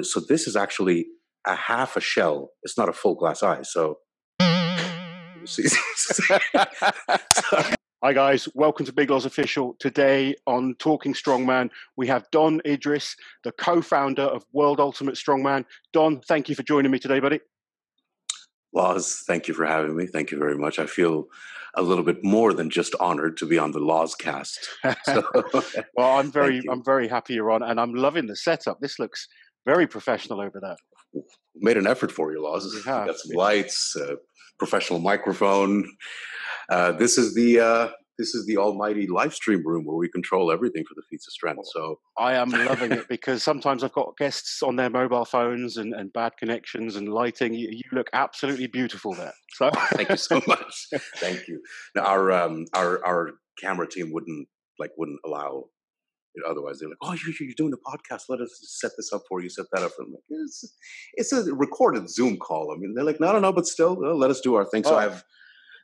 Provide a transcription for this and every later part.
So this is actually a half a shell. It's not a full glass eye. So. Hi guys, welcome to Big Loz Official. Today on Talking Strongman, we have Don Idris, the co-founder of World Ultimate Strongman. Don, thank you for joining me today, buddy. Loz, thank you for having me. Thank you very much. I feel a little bit more than just honored to be on the Loz cast. So, well, I'm very, I'm very happy you're on, and I'm loving the setup. This looks very professional over there. Made an effort for you, Loz. You got some lights, uh, professional microphone. Uh, this is the uh, this is the almighty live stream room where we control everything for the feats of strength. So I am loving it because sometimes I've got guests on their mobile phones and, and bad connections and lighting. You, you look absolutely beautiful there. So thank you so much. thank you. Now our um, our our camera team wouldn't like wouldn't allow it otherwise. They're like, "Oh, you're, you're doing a podcast. Let us set this up for you. Set that up." for them. like, it's, it's a recorded Zoom call. I mean, they're like, "No, no, no," but still, uh, let us do our thing. So oh. I have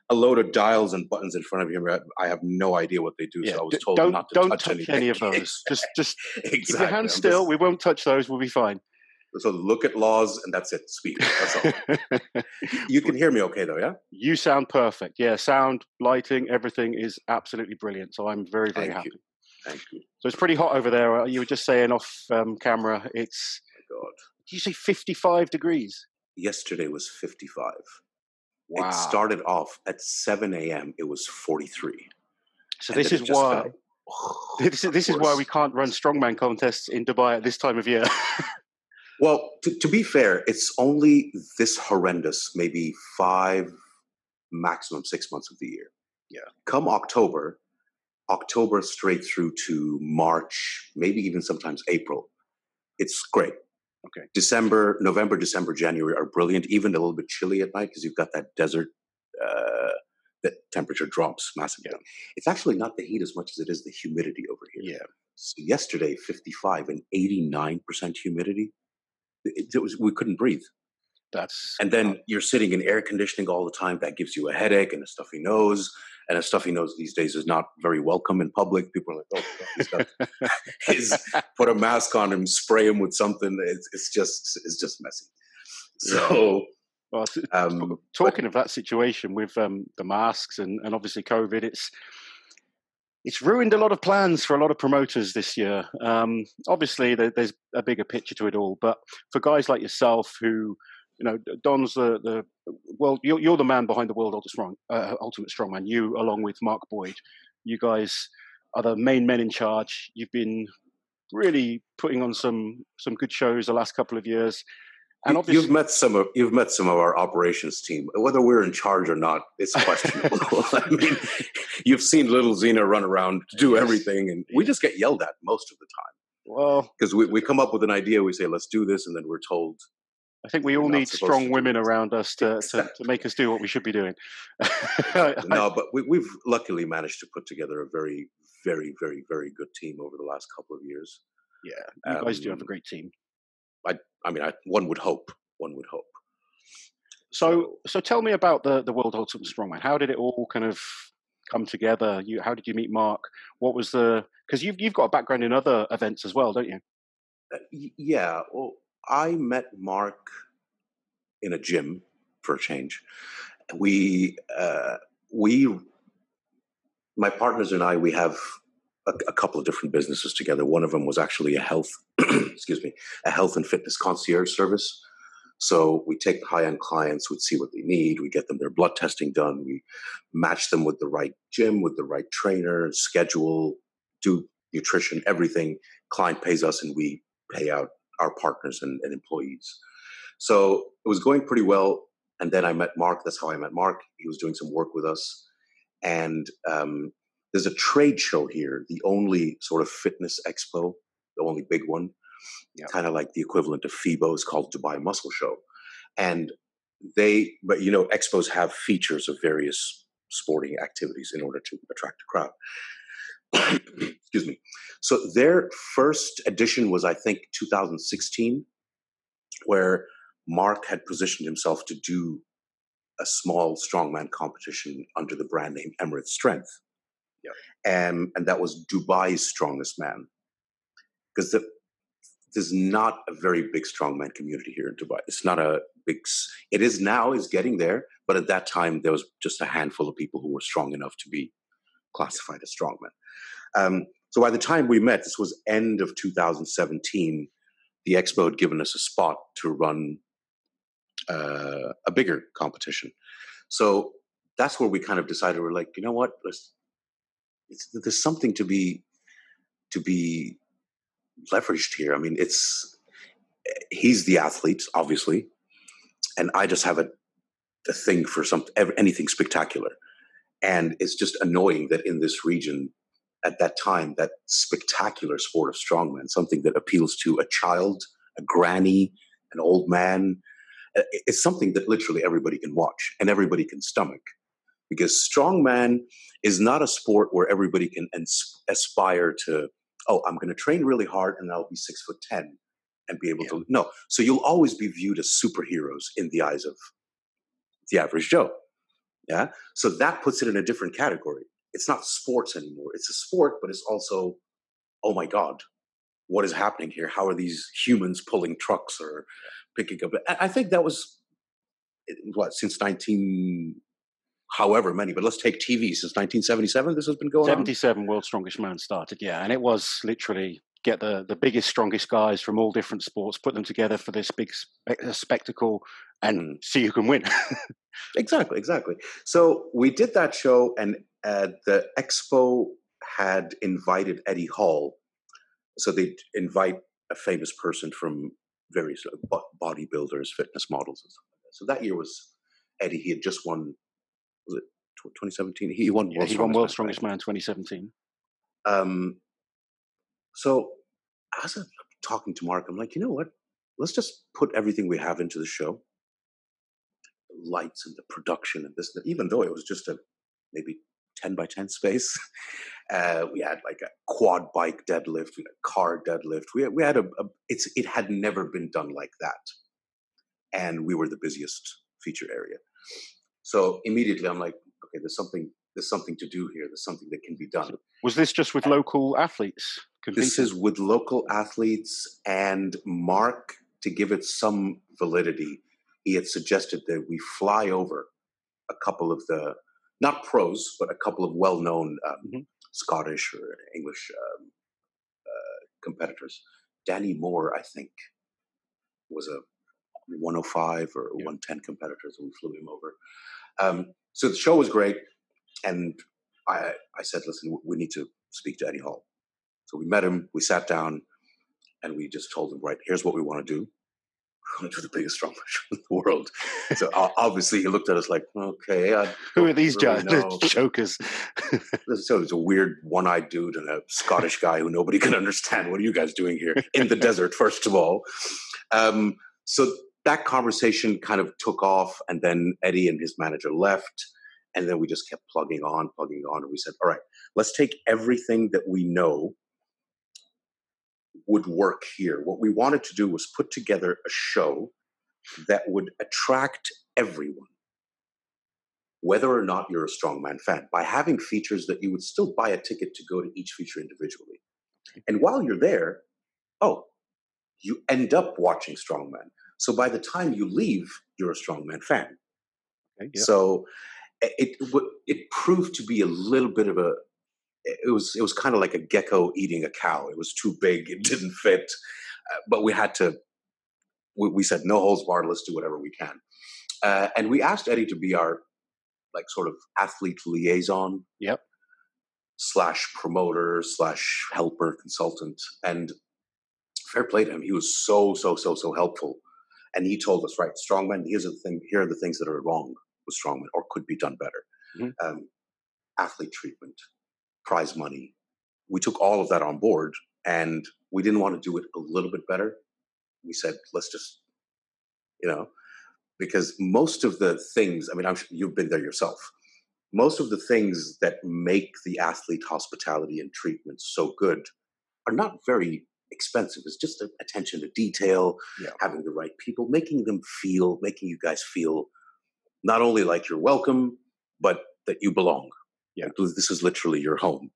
a load of dials and buttons in front of you. I have no idea what they do. Yeah, so I was told don't, not to don't touch, touch any of those. Just, just exactly. keep your hands still. Just, we won't touch those. We'll be fine. So look at Loz and that's it. Speak. That's all. you can hear me okay, though, yeah. You sound perfect. Yeah, sound, lighting, everything is absolutely brilliant. So I'm very, very Thank happy. You. Thank you. So it's pretty hot over there. You were just saying off um, camera. It's. Oh God. Did you say 55 degrees? Yesterday was 55. Wow. It started off at 7 a.m. It was 43. So this is why this, is, this is why we can't run strongman contests in Dubai at this time of year. well, to, to, be fair, it's only this horrendous, maybe five, maximum six months of the year. Yeah. Come October, October straight through to March, maybe even sometimes April, it's great. Okay. December, November, December, January are brilliant. Even a little bit chilly at night because you've got that desert. Uh, that temperature drops massively. Yeah. It's actually not the heat as much as it is the humidity over here. Yeah. So yesterday, 55 and 89% humidity. It, it was we couldn't breathe. That's and then you're sitting in air conditioning all the time. That gives you a headache and a stuffy nose. And the stuff he knows these days is not very welcome in public. People are like, "Oh, put a mask on him, spray him with something." It's, it's just it's just messy. So. Well, um, talking but, of that situation with um, the masks and, and obviously COVID, it's it's ruined a lot of plans for a lot of promoters this year. Um, obviously, there, there's a bigger picture to it all, but for guys like yourself who you know, Don's the the well, you're, you're the man behind the World Ultimate, Strong, uh, Ultimate Strongman. You, along with Mark Boyd, you guys are the main men in charge. You've been really putting on some some good shows the last couple of years. And obviously, you've met some of you've met some of our operations team. Whether we're in charge or not, it's questionable. I mean, you've seen little Xena run around do everything, and we just get yelled at most of the time. Well, because we, we come up with an idea, we say let's do this, and then we're told I think we all need strong women around us to, to, to, make us do what we should be doing. no, but we, have luckily managed to put together a very, very, very, very good team over the last couple of years. Yeah, you um, guys do have a um, great team. I, I mean, I, one would hope. One would hope. So, so tell me about the the World Ultimate Strongman. How did it all kind of come together? You, how did you meet Mark? What was the? Because you've you've got a background in other events as well, don't you? Uh, yeah. Well, I met Mark in a gym for a change. We uh, we my partners and I we have a, a, couple of different businesses together. One of them was actually a health excuse me a health and fitness concierge service. So we take high end clients, we'd see what they need, we get them their blood testing done, we match them with the right gym, with the right trainer, schedule, do nutrition, everything. Client pays us, and we pay out our partners and, and employees. So it was going pretty well. And then I met Mark. That's how I met Mark. He was doing some work with us. And um, there's a trade show here, the only sort of fitness expo, the only big one, yeah. kind of like the equivalent of FIBO is called Dubai Muscle Show. And they, but you know, expos have features of various sporting activities in order to attract a crowd. Excuse me. So their first edition was, I think, 2016, where Mark had positioned himself to do a small strongman competition under the brand name Emirates Strength. Yeah. Um, and that was Dubai's strongest man. Because the there's not a very big strongman community here in Dubai. It's not a big. It is now. Is getting there, but at that time there was just a handful of people who were strong enough to be classified as strongmen. Um, so by the time we met, this was end of 2017. The expo had given us a spot to run uh, a bigger competition. So that's where we kind of decided we're like, you know what? there's something to be to be leveraged here. I mean, it's he's the athlete, obviously, and I just have a the thing for some anything spectacular, and it's just annoying that in this region at that time that spectacular sport of strongman, something that appeals to a child, a granny, an old man, uh, it's something that literally everybody can watch and everybody can stomach because strongman is not a sport where everybody can aspire to oh i'm going to train really hard and i'll be six foot ten and be able yeah. to no so you'll always be viewed as superheroes in the eyes of the average joe yeah so that puts it in a different category it's not sports anymore it's a sport but it's also oh my god what is happening here how are these humans pulling trucks or picking up i think that was eh, what since 19 however many, but let's take TV since 1977. This has been going 77 on. World's Strongest Man started, yeah, and it was literally get the the biggest, strongest guys from all different sports, put them together for this big spe- spectacle, and see who can win. exactly, exactly. So we did that show, and uh, the expo had invited Eddie Hall. So they'd invite a famous person from various uh, bodybuilders, fitness models, and stuff like that. So that year was Eddie. He had just won was it 2017? He won yeah, World, he Strongest, won World Man, Strongest Man 2017. Um, so as I'm talking to Mark, I'm like, you know what? Let's just put everything we have into the show. The lights and the production and this, even though it was just a maybe 10 by 10 space. Uh, we had like a quad bike deadlift, we had a car deadlift. We had, we had a, a, it's, it had never been done like that. And we were the busiest feature area. So immediately I'm like, okay, there's something there's something to do here. There's something that can be done. Was this just with local athletes? Competing? This is with local athletes and Mark to give it some validity. He had suggested that we fly over a couple of the not pros, but a couple of well-known um, mm-hmm. Scottish or English um, uh, competitors. Danny Moore, I think, was a 105 or yeah. 110 competitors, so we flew him over. Um, so the show was great, and I, I said, listen, we need to speak to Eddie Hall. So we met him, we sat down, and we just told him, right, here's what we want to do. We want to do the biggest show in the world. so obviously he looked at us like, okay, who are these really jokers? so it's a weird one-eyed dude and a Scottish guy who nobody can understand. What are you guys doing here in the desert? First of all, um, so that conversation kind of took off, and then Eddie and his manager left. And then we just kept plugging on, plugging on. And we said, all right, let's take everything that we know would work here. What we wanted to do was put together a show that would attract everyone, whether or not you're a strongman fan, by having features that you would still buy a ticket to go to each feature individually. And while you're there, oh, you end up watching strongman. So by the time you leave, you're a strongman fan. Okay. So it it proved to be a little bit of a it was it was kind of like a gecko eating a cow. It was too big. It didn't fit. Uh, but we had to. We, we, said no holds barred. Let's do whatever we can. Uh, and we asked Eddie to be our like sort of athlete liaison. Yep. Slash promoter slash helper consultant and fair play to him. He was so so so so helpful and he told us, right, strongman, here's the thing, here are the things that are wrong with or could be done better. Mm-hmm. Um, athlete treatment, prize money. We took all of that on board and we didn't want to do it a little bit better. We said, let's just, you know, because most of the things, I mean, I'm sure you've been there yourself. Most of the things that make the athlete hospitality and treatment so good are not very expensive. It's just attention to detail, yeah. having the right people, making them feel, making you guys feel not only like you're welcome, but that you belong. Yeah. This is literally your home.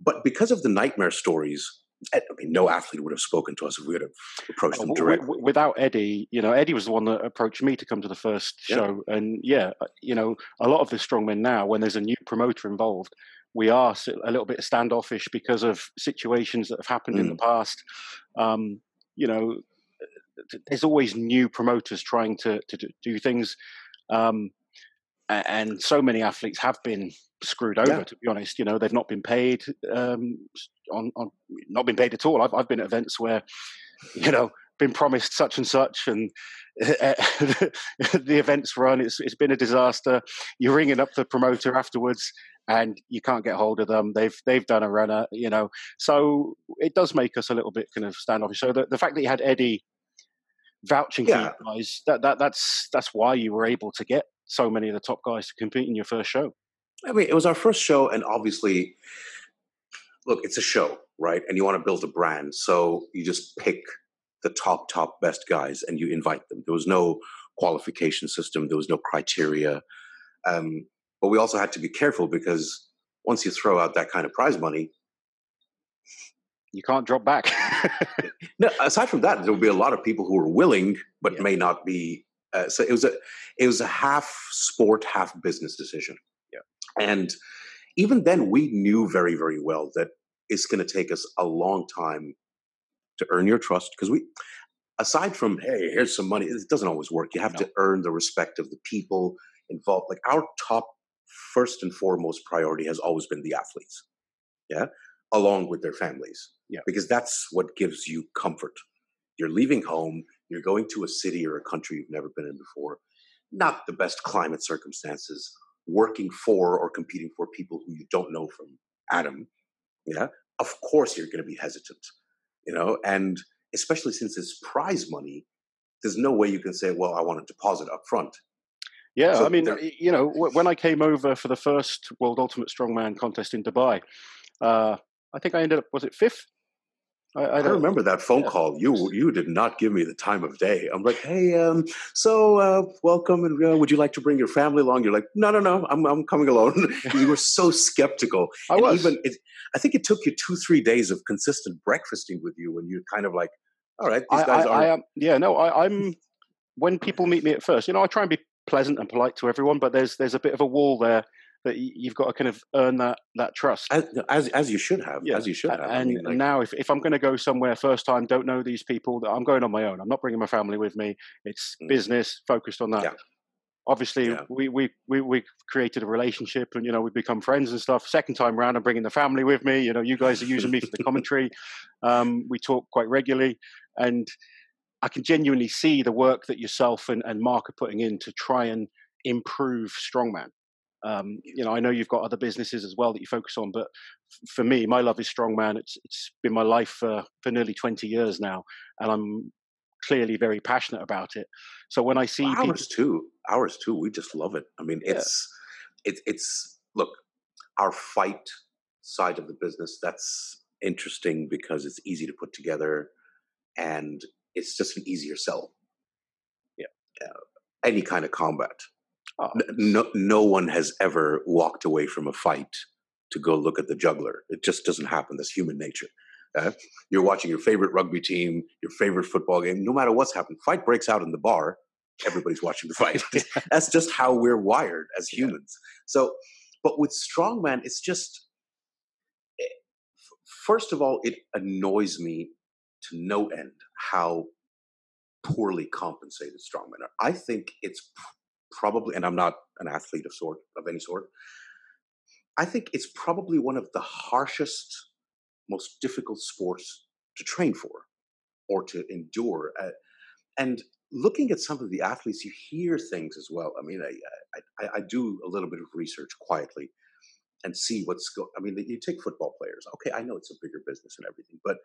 But because of the nightmare stories I mean, no athlete would have spoken to us if we had approached them directly. Without Eddie, you know, Eddie was the one that approached me to come to the first show, and yeah, uh, you know, a lot of the strongmen now, when there's a new promoter involved, we are a little bit standoffish because of situations that have happened mm. in the mm. past. Um, you know, there's always new promoters trying to to do things. Um, and so many athletes have been screwed over. Yeah. To be honest, you know they've not been paid um, on, on not been paid at all. I've I've been at events where you know been promised such and such, and the events run. It's it's been a disaster. You're ringing up the promoter afterwards, and you can't get hold of them. They've they've done a runner, you know. So it does make us a little bit kind of standoffish. So the, the fact that you had Eddie vouching yeah. for you guys, that, that that's that's why you were able to get so many of the top guys to compete in your first show. I mean, it was our first show, and obviously, look, it's a show, right? And you want to build a brand, so you just pick the top, top best guys, and you invite them. There was no qualification system. There was no criteria. Um, but we also had to be careful because once you throw out that kind of prize money, you can't drop back. no, aside from that, there will be a lot of people who are willing but yeah. may not be uh, so it was a it was a half sport, half business decision. Yeah, and even then, we knew very very well that it's going to take us a long time to earn your trust because we aside from hey here's some money it doesn't always work you have no. to earn the respect of the people involved like our top first and foremost priority has always been the athletes yeah along with their families yeah because that's what gives you comfort you're leaving home you're going to a city or a country you've never been in before, not the best climate circumstances, working for or competing for people who you don't know from Adam. Yeah. Of course you're going to be hesitant, you know, and especially since it's prize money, there's no way you can say, well, I want a deposit up front. Yeah, so I mean, you know, when I came over for the first World Ultimate Strongman contest in Dubai, uh, I think I ended up was it fifth I, I, I remember that phone yeah. call. You you did not give me the time of day. I'm like, hey, um, so uh, welcome, and uh, would you like to bring your family along? You're like, no, no, no, I'm I'm coming alone. you were so skeptical. I and was. Even it, I think it took you two three days of consistent breakfasting with you, and you're kind of like, all right, these guys are. I am. Yeah, no, I, I'm. When people meet me at first, you know, I try and be pleasant and polite to everyone, but there's there's a bit of a wall there that you've got to kind of earn that that trust as as, as you should have yeah. as you should have and, I mean, like, now if, if i'm going to go somewhere first time don't know these people that i'm going on my own i'm not bringing my family with me it's mm. business focused on that yeah. obviously yeah. we, we we we created a relationship and you know we've become friends and stuff second time round i'm bringing the family with me you know you guys are using me for the commentary um, we talk quite regularly and i can genuinely see the work that yourself and, and mark are putting in to try and improve strongman um, you know, I know you've got other businesses as well that you focus on, but for me, my love is strongman. It's it's been my life for for nearly twenty years now, and I'm clearly very passionate about it. So when I see well, ours people, too, ours too, we just love it. I mean, it's yeah. it's it's look, our fight side of the business that's interesting because it's easy to put together, and it's just an easier sell. Yeah, uh, any kind of combat Oh. No, no one has ever walked away from a fight to go look at the juggler. It just doesn't happen. That's human nature. Uh, you're watching your favorite rugby team, your favorite football game. No matter what's happened, fight breaks out in the bar. Everybody's watching the fight. That's just how we're wired as humans. Yeah. So, but with strongman, it's just. Eh, first of all, it annoys me to no end how poorly compensated strongmen are. I think it's probably, and I'm not an athlete of sort of any sort. I think it's probably one of the harshest, most difficult sports to train for or to endure. Uh, and looking at some of the athletes, you hear things as well. I mean, I, I, I do a little bit of research quietly and see what's going. I mean, you take football players. Okay, I know it's a bigger business and everything, but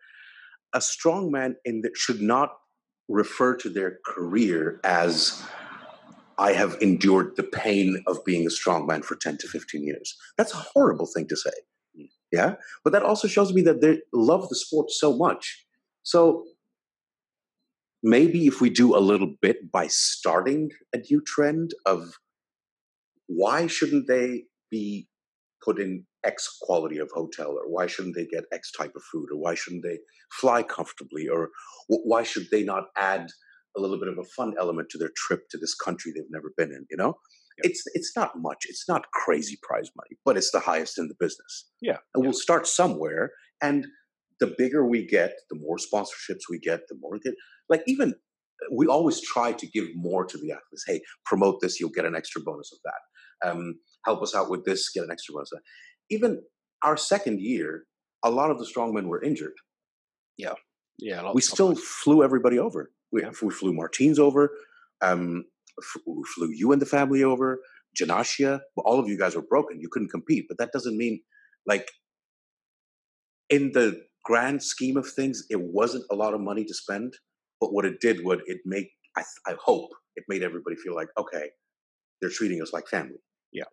a strong man in that should not refer to their career as I have endured the pain of being a strong man for 10 to 15 years. That's a horrible thing to say. Yeah. But that also shows me that they love the sport so much. So maybe if we do a little bit by starting a new trend of why shouldn't they be put in X quality of hotel, or why shouldn't they get X type of food, or why shouldn't they fly comfortably, or why should they not add a little bit of a fun element to their trip to this country they've never been in? You know, it's it's not much. It's not crazy prize money, but it's the highest in the business. Yeah, and yeah. we'll start somewhere. And the bigger we get, the more sponsorships we get, the more we get. Like even we always try to give more to the athletes. Hey, promote this, you'll get an extra bonus of that. Um, help us out with this, get an extra bonus. Even our second year, a lot of the strongmen were injured. Yeah, yeah. We still flew everybody over. We, we flew Martins over. Um, we flew you and the family over. Janashia, all of you guys were broken. You couldn't compete, but that doesn't mean like in the grand scheme of things, it wasn't a lot of money to spend. But what it did would it make I, I hope it made everybody feel like okay, they're treating us like family. Yeah,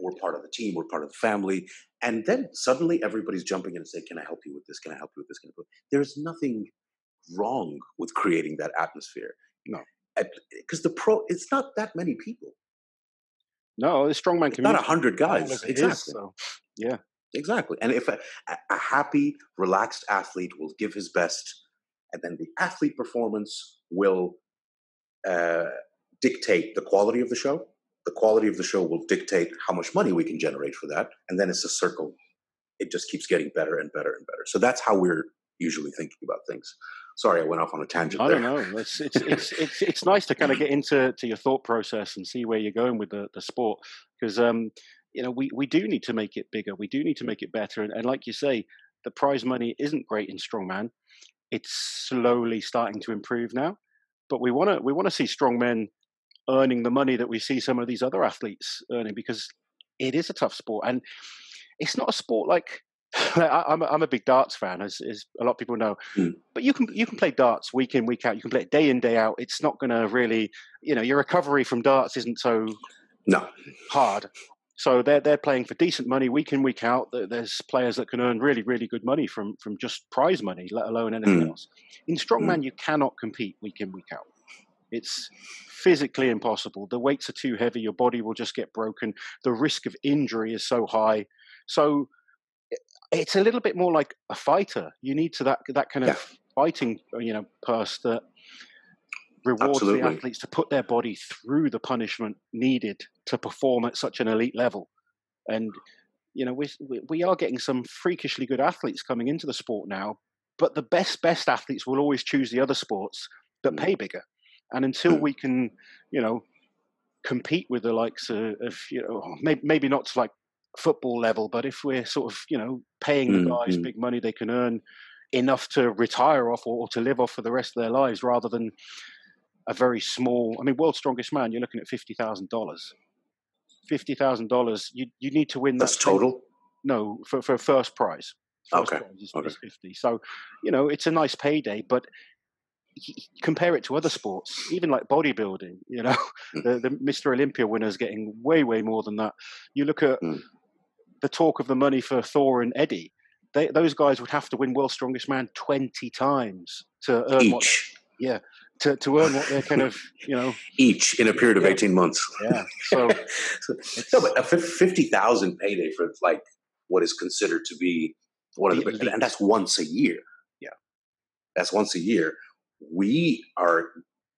we're part of the team. We're part of the family. And then suddenly everybody's jumping in and saying, "Can I help you with this? Can I help you with this?" Can I help you? There's nothing wrong with creating that atmosphere. No, because the pro, it's not that many people. No, the strongman community. Not a hundred guys. Exactly. Is, so, yeah. Exactly. And if a, a happy, relaxed athlete will give his best, and then the athlete performance will uh, dictate the quality of the show. The quality of the show will dictate how much money we can generate for that. And then it's a circle. It just keeps getting better and better and better. So that's how we're usually thinking about things. Sorry, I went off on a tangent. I there. don't know. It's, it's it's it's it's nice to kind of get into to your thought process and see where you're going with the, the sport because um, you know we, we do need to make it bigger. We do need to make it better. And, and like you say, the prize money isn't great in strongman. It's slowly starting to improve now, but we want to we want to see strongmen earning the money that we see some of these other athletes earning because it is a tough sport and it's not a sport like I'm a, I'm a big darts fan, as, as a lot of people know. Mm. But you can you can play darts week in week out. You can play it day in day out. It's not going to really, you know, your recovery from darts isn't so no hard. So they're they're playing for decent money week in week out. There's players that can earn really really good money from from just prize money, let alone anything mm. else. In strongman, mm. you cannot compete week in week out. It's physically impossible. The weights are too heavy. Your body will just get broken. The risk of injury is so high. So it's a little bit more like a fighter. You need to that that kind of yeah. fighting, you know, purse that rewards Absolutely. the athletes to put their body through the punishment needed to perform at such an elite level. And you know, we we are getting some freakishly good athletes coming into the sport now, but the best best athletes will always choose the other sports that mm. pay bigger. And until mm. we can, you know, compete with the likes of, of you know, maybe, maybe not to like football level, but if we're sort of you know paying the guys mm-hmm. big money they can earn enough to retire off or, or, to live off for the rest of their lives, rather than a very small. I mean, world's strongest man, you're looking at fifty thousand dollars. Fifty thousand dollars. You you need to win. that. That's total. No, for for first prize. First okay. Prize is, okay. is fifty. So, you know, it's a nice payday, but compare it to other sports, even like bodybuilding, you know, mm. the, the Mr. Olympia winners getting way, way more than that. You look at mm the talk of the money for Thor and Eddie. They, those guys would have to win World's Strongest Man twenty times to earn each. What, yeah, to, to earn what they're kind of you know each in a period of yeah. eighteen months. Yeah, so no, but a fifty thousand payday for like what is considered to be one of the, the and that's once a year. Yeah, that's once a year. We are.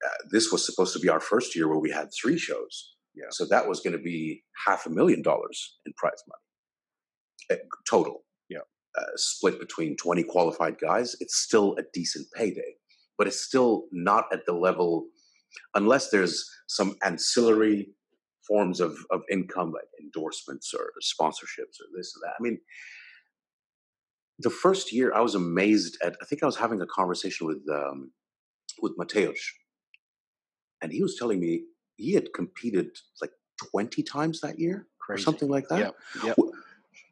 Uh, this was supposed to be our first year where we had three shows. Yeah. So that was going to be half a million dollars in prize money. Uh, total. Yeah. Uh, split between 20 qualified guys, it's still a decent payday, but it's still not at the level, unless there's some ancillary forms of, of income like endorsements or sponsorships or this and that. I mean, the first year I was amazed at, I think I was having a conversation with, um, with Mateusz, and he was telling me he had competed like 20 times that year Crazy. or something like that. Yeah. Yep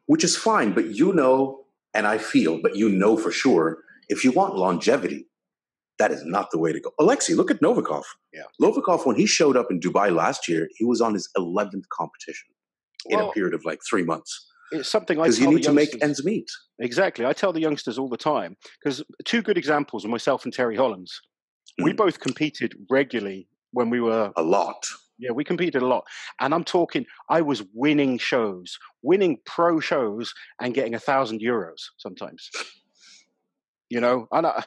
which is fine. But you know, and I feel, but you know for sure, if you want longevity, that is not the way to go. Alexei, look at Novikov. Yeah. Novikov, when he showed up in Dubai last year, he was on his 11th competition well, in a period of like three months. It's something I because you need to make ends meet. Exactly. I tell the youngsters all the time because two good examples are myself and Terry Hollands. Mm. We both competed regularly when we were a lot Yeah, we competed a lot. And I'm talking, I was winning shows, winning pro shows and getting a thousand euros sometimes. You know, and I,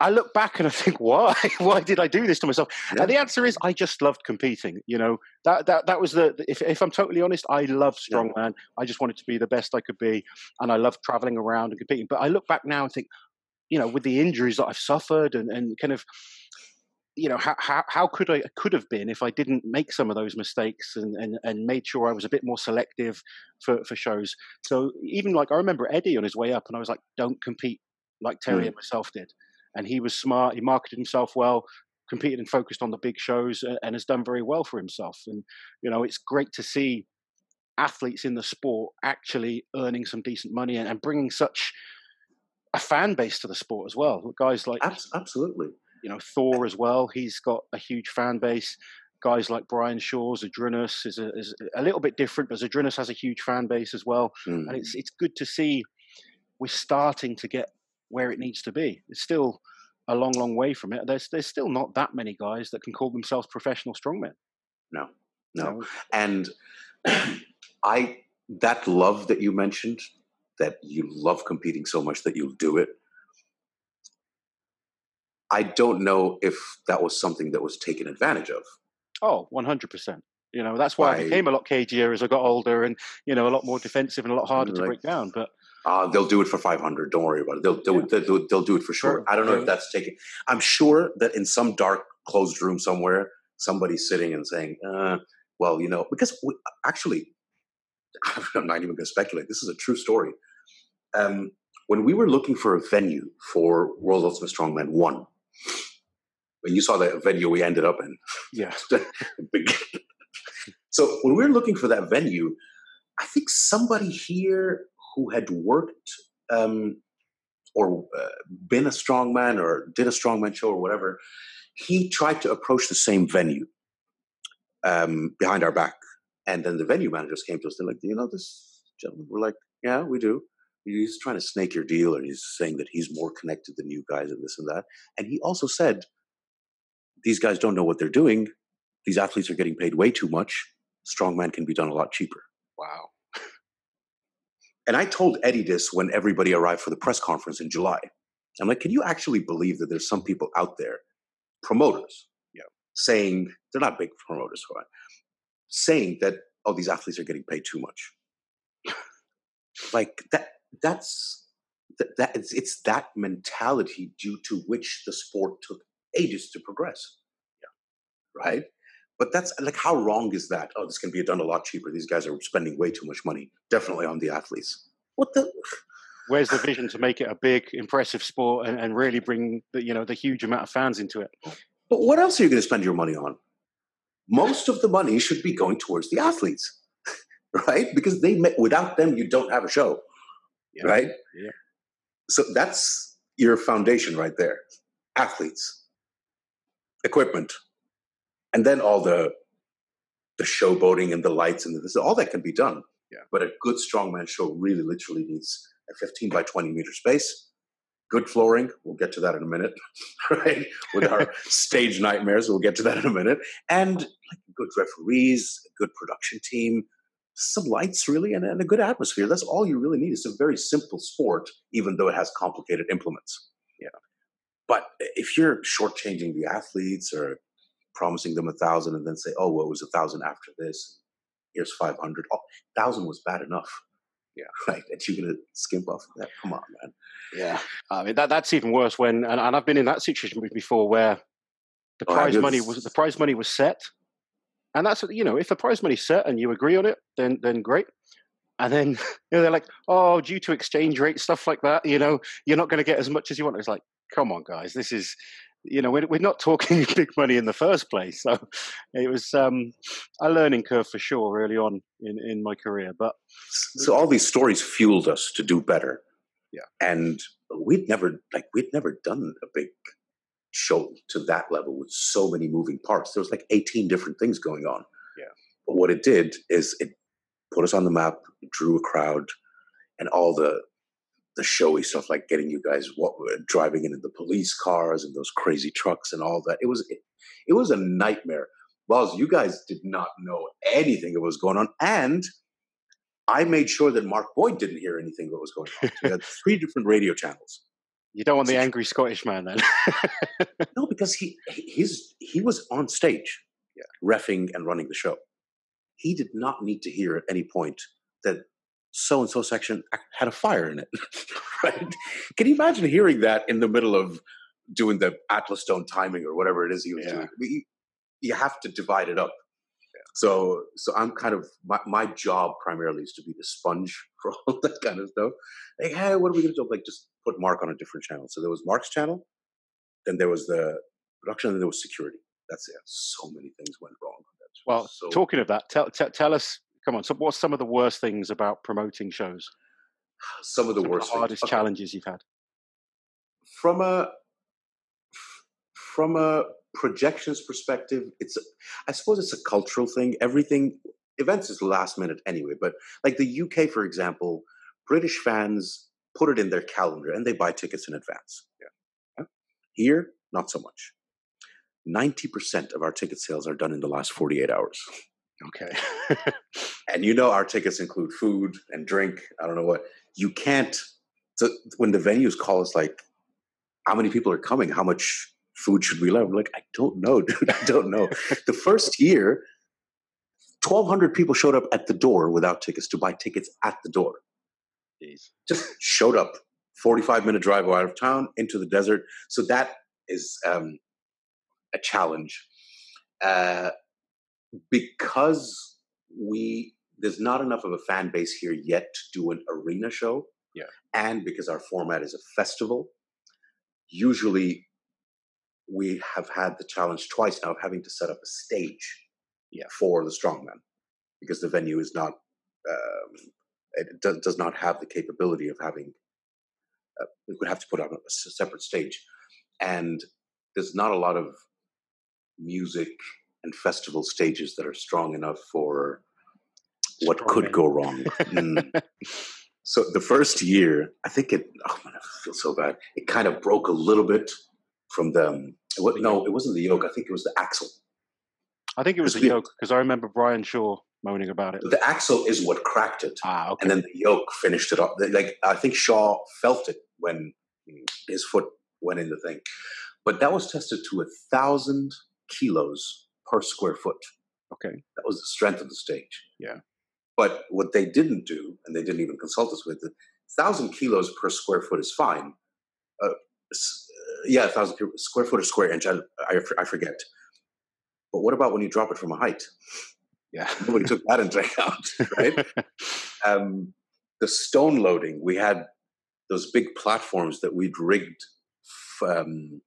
I look back and I think, why? why did I do this to myself? Yeah. And the answer is, I just loved competing. You know, that that that was the. If if I'm totally honest, I love strongman. Yeah. I just wanted to be the best I could be, and I loved traveling around and competing. But I look back now and think, you know, with the injuries that I've suffered and and kind of, you know, how how how could I could have been if I didn't make some of those mistakes and and and made sure I was a bit more selective for for shows. So even like I remember Eddie on his way up, and I was like, don't compete like Terry mm. and myself did and he was smart. He marketed himself well, competed and focused on the big shows, and has done very well for himself. And you know, it's great to see athletes in the sport actually earning some decent money and, and bringing such a fan base to the sport as well. Guys like absolutely, you know, Thor as well. He's got a huge fan base. Guys like Brian Shaw's Zydrunas is a, is a little bit different, but Zydrunas has a huge fan base as well. Mm. And it's it's good to see we're starting to get where it needs to be. It's still a long, long way from it. There's there's still not that many guys that can call themselves professional strongmen. No, no, and I that love that you mentioned, that you love competing so much that you'll do it. I don't know if that was something that was taken advantage of. Oh, 100%. You know, that's why By, I became a lot cagier as I got older and, you know, a lot more defensive and a lot harder like, to break down. But uh, they'll do it for 500. Don't worry about it. They'll, they'll, yeah. they'll, they'll, do it for sure. I don't know if that's taken. I'm sure that in some dark closed room somewhere, somebody's sitting and saying, uh, well, you know, because we, actually, I'm not even going to speculate. This is a true story. Um, when we were looking for a venue for World Ultimate Strongman 1, when you saw the venue we ended up in. Yeah. so when we were looking for that venue, I think somebody here who had worked um, or uh, been a strongman or did a strongman show or whatever, he tried to approach the same venue um, behind our back. And then the venue managers came to us. They're like, "Do you know this gentleman?" We're like, "Yeah, we do." He's trying to snake your deal, and he's saying that he's more connected than you guys, and this and that. And he also said, "These guys don't know what they're doing. These athletes are getting paid way too much. Strongman can be done a lot cheaper." Wow. And I told Eddie this when everybody arrived for the press conference in July. I'm like, can you actually believe that there's some people out there, promoters, you know, saying they're not big promoters, right? saying that oh these athletes are getting paid too much. like that that's that, that it's, it's that mentality due to which the sport took ages to progress. Yeah. Right? But that's like, how wrong is that? Oh, this can be done a lot cheaper. These guys are spending way too much money, definitely on the athletes. What the? Where's the vision to make it a big, impressive sport and, and really bring the, you know the huge amount of fans into it? But what else are you going to spend your money on? Most of the money should be going towards the athletes, right? Because they without them, you don't have a show, yeah. right? Yeah. So that's your foundation right there. Athletes, equipment, and then all the the showboating and the lights and this all that can be done. Yeah. But a good strongman show really literally needs a 15 by 20 meter space, good flooring. We'll get to that in a minute, right? With our stage nightmares, we'll get to that in a minute. And like good referees, a good production team, some lights really, and, and a good atmosphere. That's all you really need. It's a very simple sport, even though it has complicated implements. Yeah. But if you're shortchanging the athletes or promising them a thousand and then say, oh, well, it was a thousand after this. Here's 500. Oh, thousand was bad enough. Yeah. Right. And you're going to skimp off of that. Come on, man. Yeah. I mean, that, that's even worse when, and, and I've been in that situation before where the oh, prize money was, the prize money was set. And that's, you know, if the prize money's set and you agree on it, then, then great. And then you know, they're like, oh, due to exchange rate, stuff like that, you know, you're not going to get as much as you want. It's like, come on, guys, this is you know, we're, we're not talking big money in the first place. So it was um, a learning curve for sure early on in, in my career. But so all these stories fueled us to do better. Yeah. And we'd never, like, we'd never done a big show to that level with so many moving parts. There was like 18 different things going on. Yeah. But what it did is it put us on the map, drew a crowd, and all the the showy stuff like getting you guys what, driving into the police cars and those crazy trucks and all that. It was it, it was a nightmare. Buzz, you guys did not know anything that was going on. And I made sure that Mark Boyd didn't hear anything that was going on. We had three different radio channels. You don't want the angry Scottish man then. no, because he he's he was on stage, yeah. refing and running the show. He did not need to hear at any point that so and so section had a fire in it. right? Can you imagine hearing that in the middle of doing the Atlas Stone timing or whatever it is he was yeah. doing? You, you have to divide it up so, so I'm kind of my, my job primarily is to be the sponge for all that kind of stuff. Like, hey, what are we going to do? Like, just put Mark on a different channel. So there was Mark's channel, then there was the production, and then there was security. That's it. So many things went wrong. well, so talking of that, tell, tell, tell us. Come on, so what's some of the worst things about promoting shows? Some of the some worst, of the hardest things. challenges you've had. From a from a projections perspective, it's I suppose it's a cultural thing. Everything events is last minute anyway, but like the UK, for example, British fans put it in their calendar and they buy tickets in advance. Yeah. Here, not so much. 90% of our ticket sales are done in the last 48 hours. Okay. and you know our tickets include food and drink. I don't know what. You can't so when the venues call us like how many people are coming, how much food should we love? I'm like, I don't know, dude. I don't know. the first year, 1,200 people showed up at the door without tickets to buy tickets at the door. Jeez. Just showed up. 45 minute drive out of town into the desert. So that is um, a challenge. Uh, because we there's not enough of a fan base here yet to do an arena show. Yeah. And because our format is a festival, usually we have had the challenge twice now of having to set up a stage yeah. for the strongman because the venue is not um, it does, does not have the capability of having uh, we would have to put on a separate stage and there's not a lot of music and festival stages that are strong enough for what strong could man. go wrong mm. so the first year i think it oh man i feel so bad it kind of broke a little bit from the, um, was, no, it wasn't the yoke. I think it was the axle. I think it was the yoke because I remember Brian Shaw moaning about it. The axle is what cracked it. Ah, okay. And then the yoke finished it off. Like I think Shaw felt it when his foot went in the thing. But that was tested to a thousand kilos per square foot. Okay. That was the strength of the stage. Yeah. But what they didn't do, and they didn't even consult us with, it, thousand kilos per square foot is fine. Uh, yeah, a thousand square foot or square inch. I, I, I, forget. But what about when you drop it from a height? Yeah, nobody took that into account, right? um, the stone loading, we had those big platforms that we'd rigged um,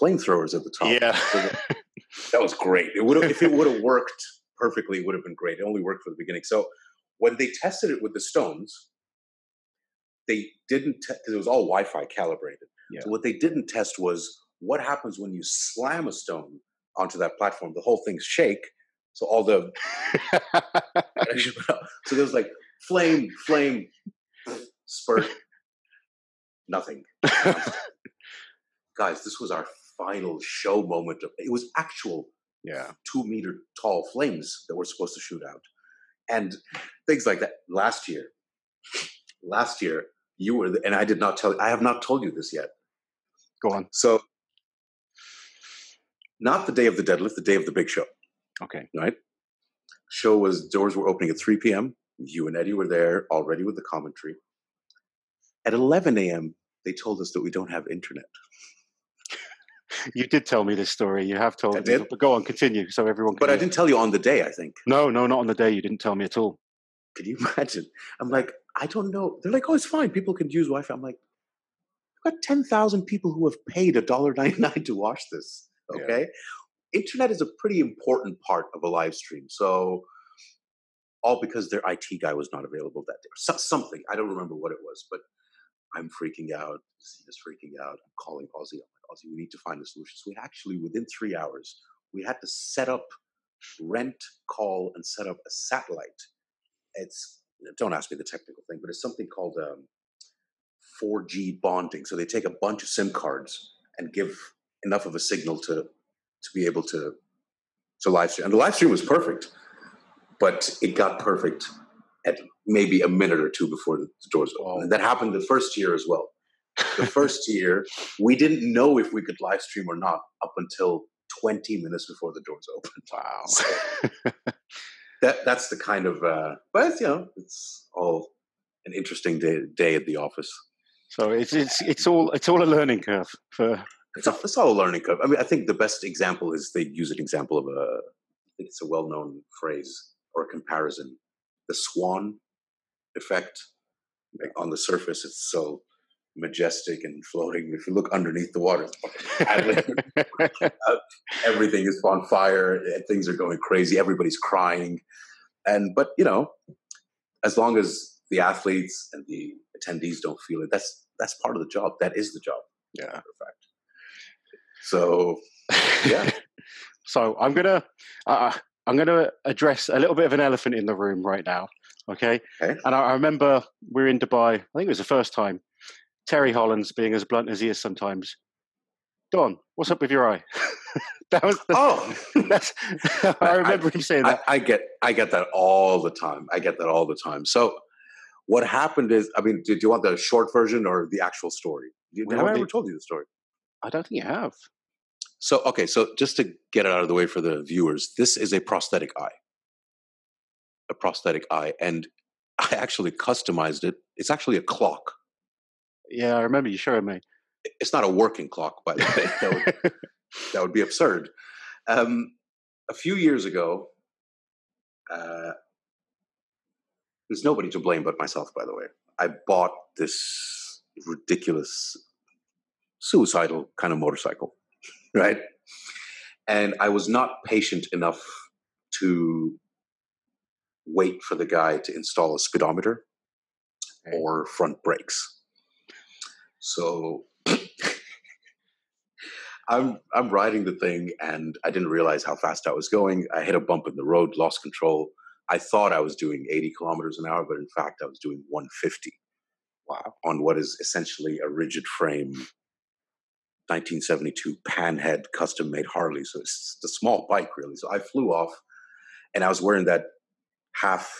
flamethrowers at the top. Yeah, so that, was great. It would if it would have worked perfectly, it would have been great. It only worked for the beginning. So when they tested it with the stones, they didn't because te- it was all Wi-Fi calibrated. Yeah. So what they didn't test was what happens when you slam a stone onto that platform. The whole thing shake. So all the so there was like flame, flame, spurt, nothing. Guys, this was our final show moment. Of, it was actual, yeah, two meter tall flames that we're supposed to shoot out, and things like that. Last year, last year you were, the, and I did not tell. I have not told you this yet. Go on. So, not the day of the deadlift, the day of the big show. Okay. Right? Show was, doors were opening at 3 p.m. You and Eddie were there already with the commentary. At 11 a.m., they told us that we don't have internet. You did tell me this story. You have told I me. But go on, continue so everyone But hear. I didn't tell you on the day, I think. No, no, not on the day. You didn't tell me at all. Can you imagine? I'm like, I don't know. They're like, oh, it's fine. People can use Wi Fi. I'm like, I've got 10,000 people who have paid $1.99 to watch this. Okay. Yeah. Internet is a pretty important part of a live stream. So, all because their IT guy was not available that day. So, something. I don't remember what it was, but I'm freaking out. Zina's freaking out. I'm calling Aussie we need to find a solution. So, we actually, within three hours, we had to set up, rent, call, and set up a satellite. It's, don't ask me the technical thing, but it's something called um, 4G bonding. So they take a bunch of SIM cards and give enough of a signal to to be able to to live stream, and the live stream was perfect, but it got perfect at maybe a minute or two before the doors opened. And that happened the first year as well. The first year, we didn't know if we could live stream or not up until 20 minutes before the doors opened. Wow. So that that's the kind of, uh, but you know, it's all an interesting day, day at the office. So it's it's it's all it's all a learning curve for. It's all, it's all a learning curve. I mean, I think the best example is they use an example of a. I think it's a well-known phrase or a comparison, the swan effect. Like on the surface, it's so majestic and floating. If you look underneath the water, everything is on fire. Things are going crazy. Everybody's crying, and but you know, as long as the athletes and the attendees don't feel it. That's that's part of the job. That is the job. Yeah, fact. So, yeah. so I'm gonna uh, I'm gonna address a little bit of an elephant in the room right now. Okay. okay. And I, I remember we are in Dubai. I think it was the first time. Terry Hollands, being as blunt as he is sometimes, Don, what's up with your eye? that was the, oh, that's. I remember I, him saying that. I, I, get, I get that all the time. I get that all the time. So what happened is, I mean, did you want the short version or the actual story? Did, have I ever told you the story? I don't think you have. So, okay, so just to get it out of the way for the viewers, this is a prosthetic eye. A prosthetic eye. And I actually customized it. It's actually a clock. Yeah, I remember you showing me. It's not a working clock, by the way. that, would, that would be absurd. Um, a few years ago, uh, there's nobody to blame but myself, by the way. I bought this ridiculous, suicidal kind of motorcycle, right? And I was not patient enough to wait for the guy to install a speedometer or front brakes. So I'm I'm riding the thing and I didn't realize how fast I was going. I hit a bump in the road, lost control, I thought I was doing 80 kilometers an hour, but in fact, I was doing 150. Wow. On what is essentially a rigid frame 1972 panhead custom made Harley. So it's a small bike, really. So I flew off and I was wearing that half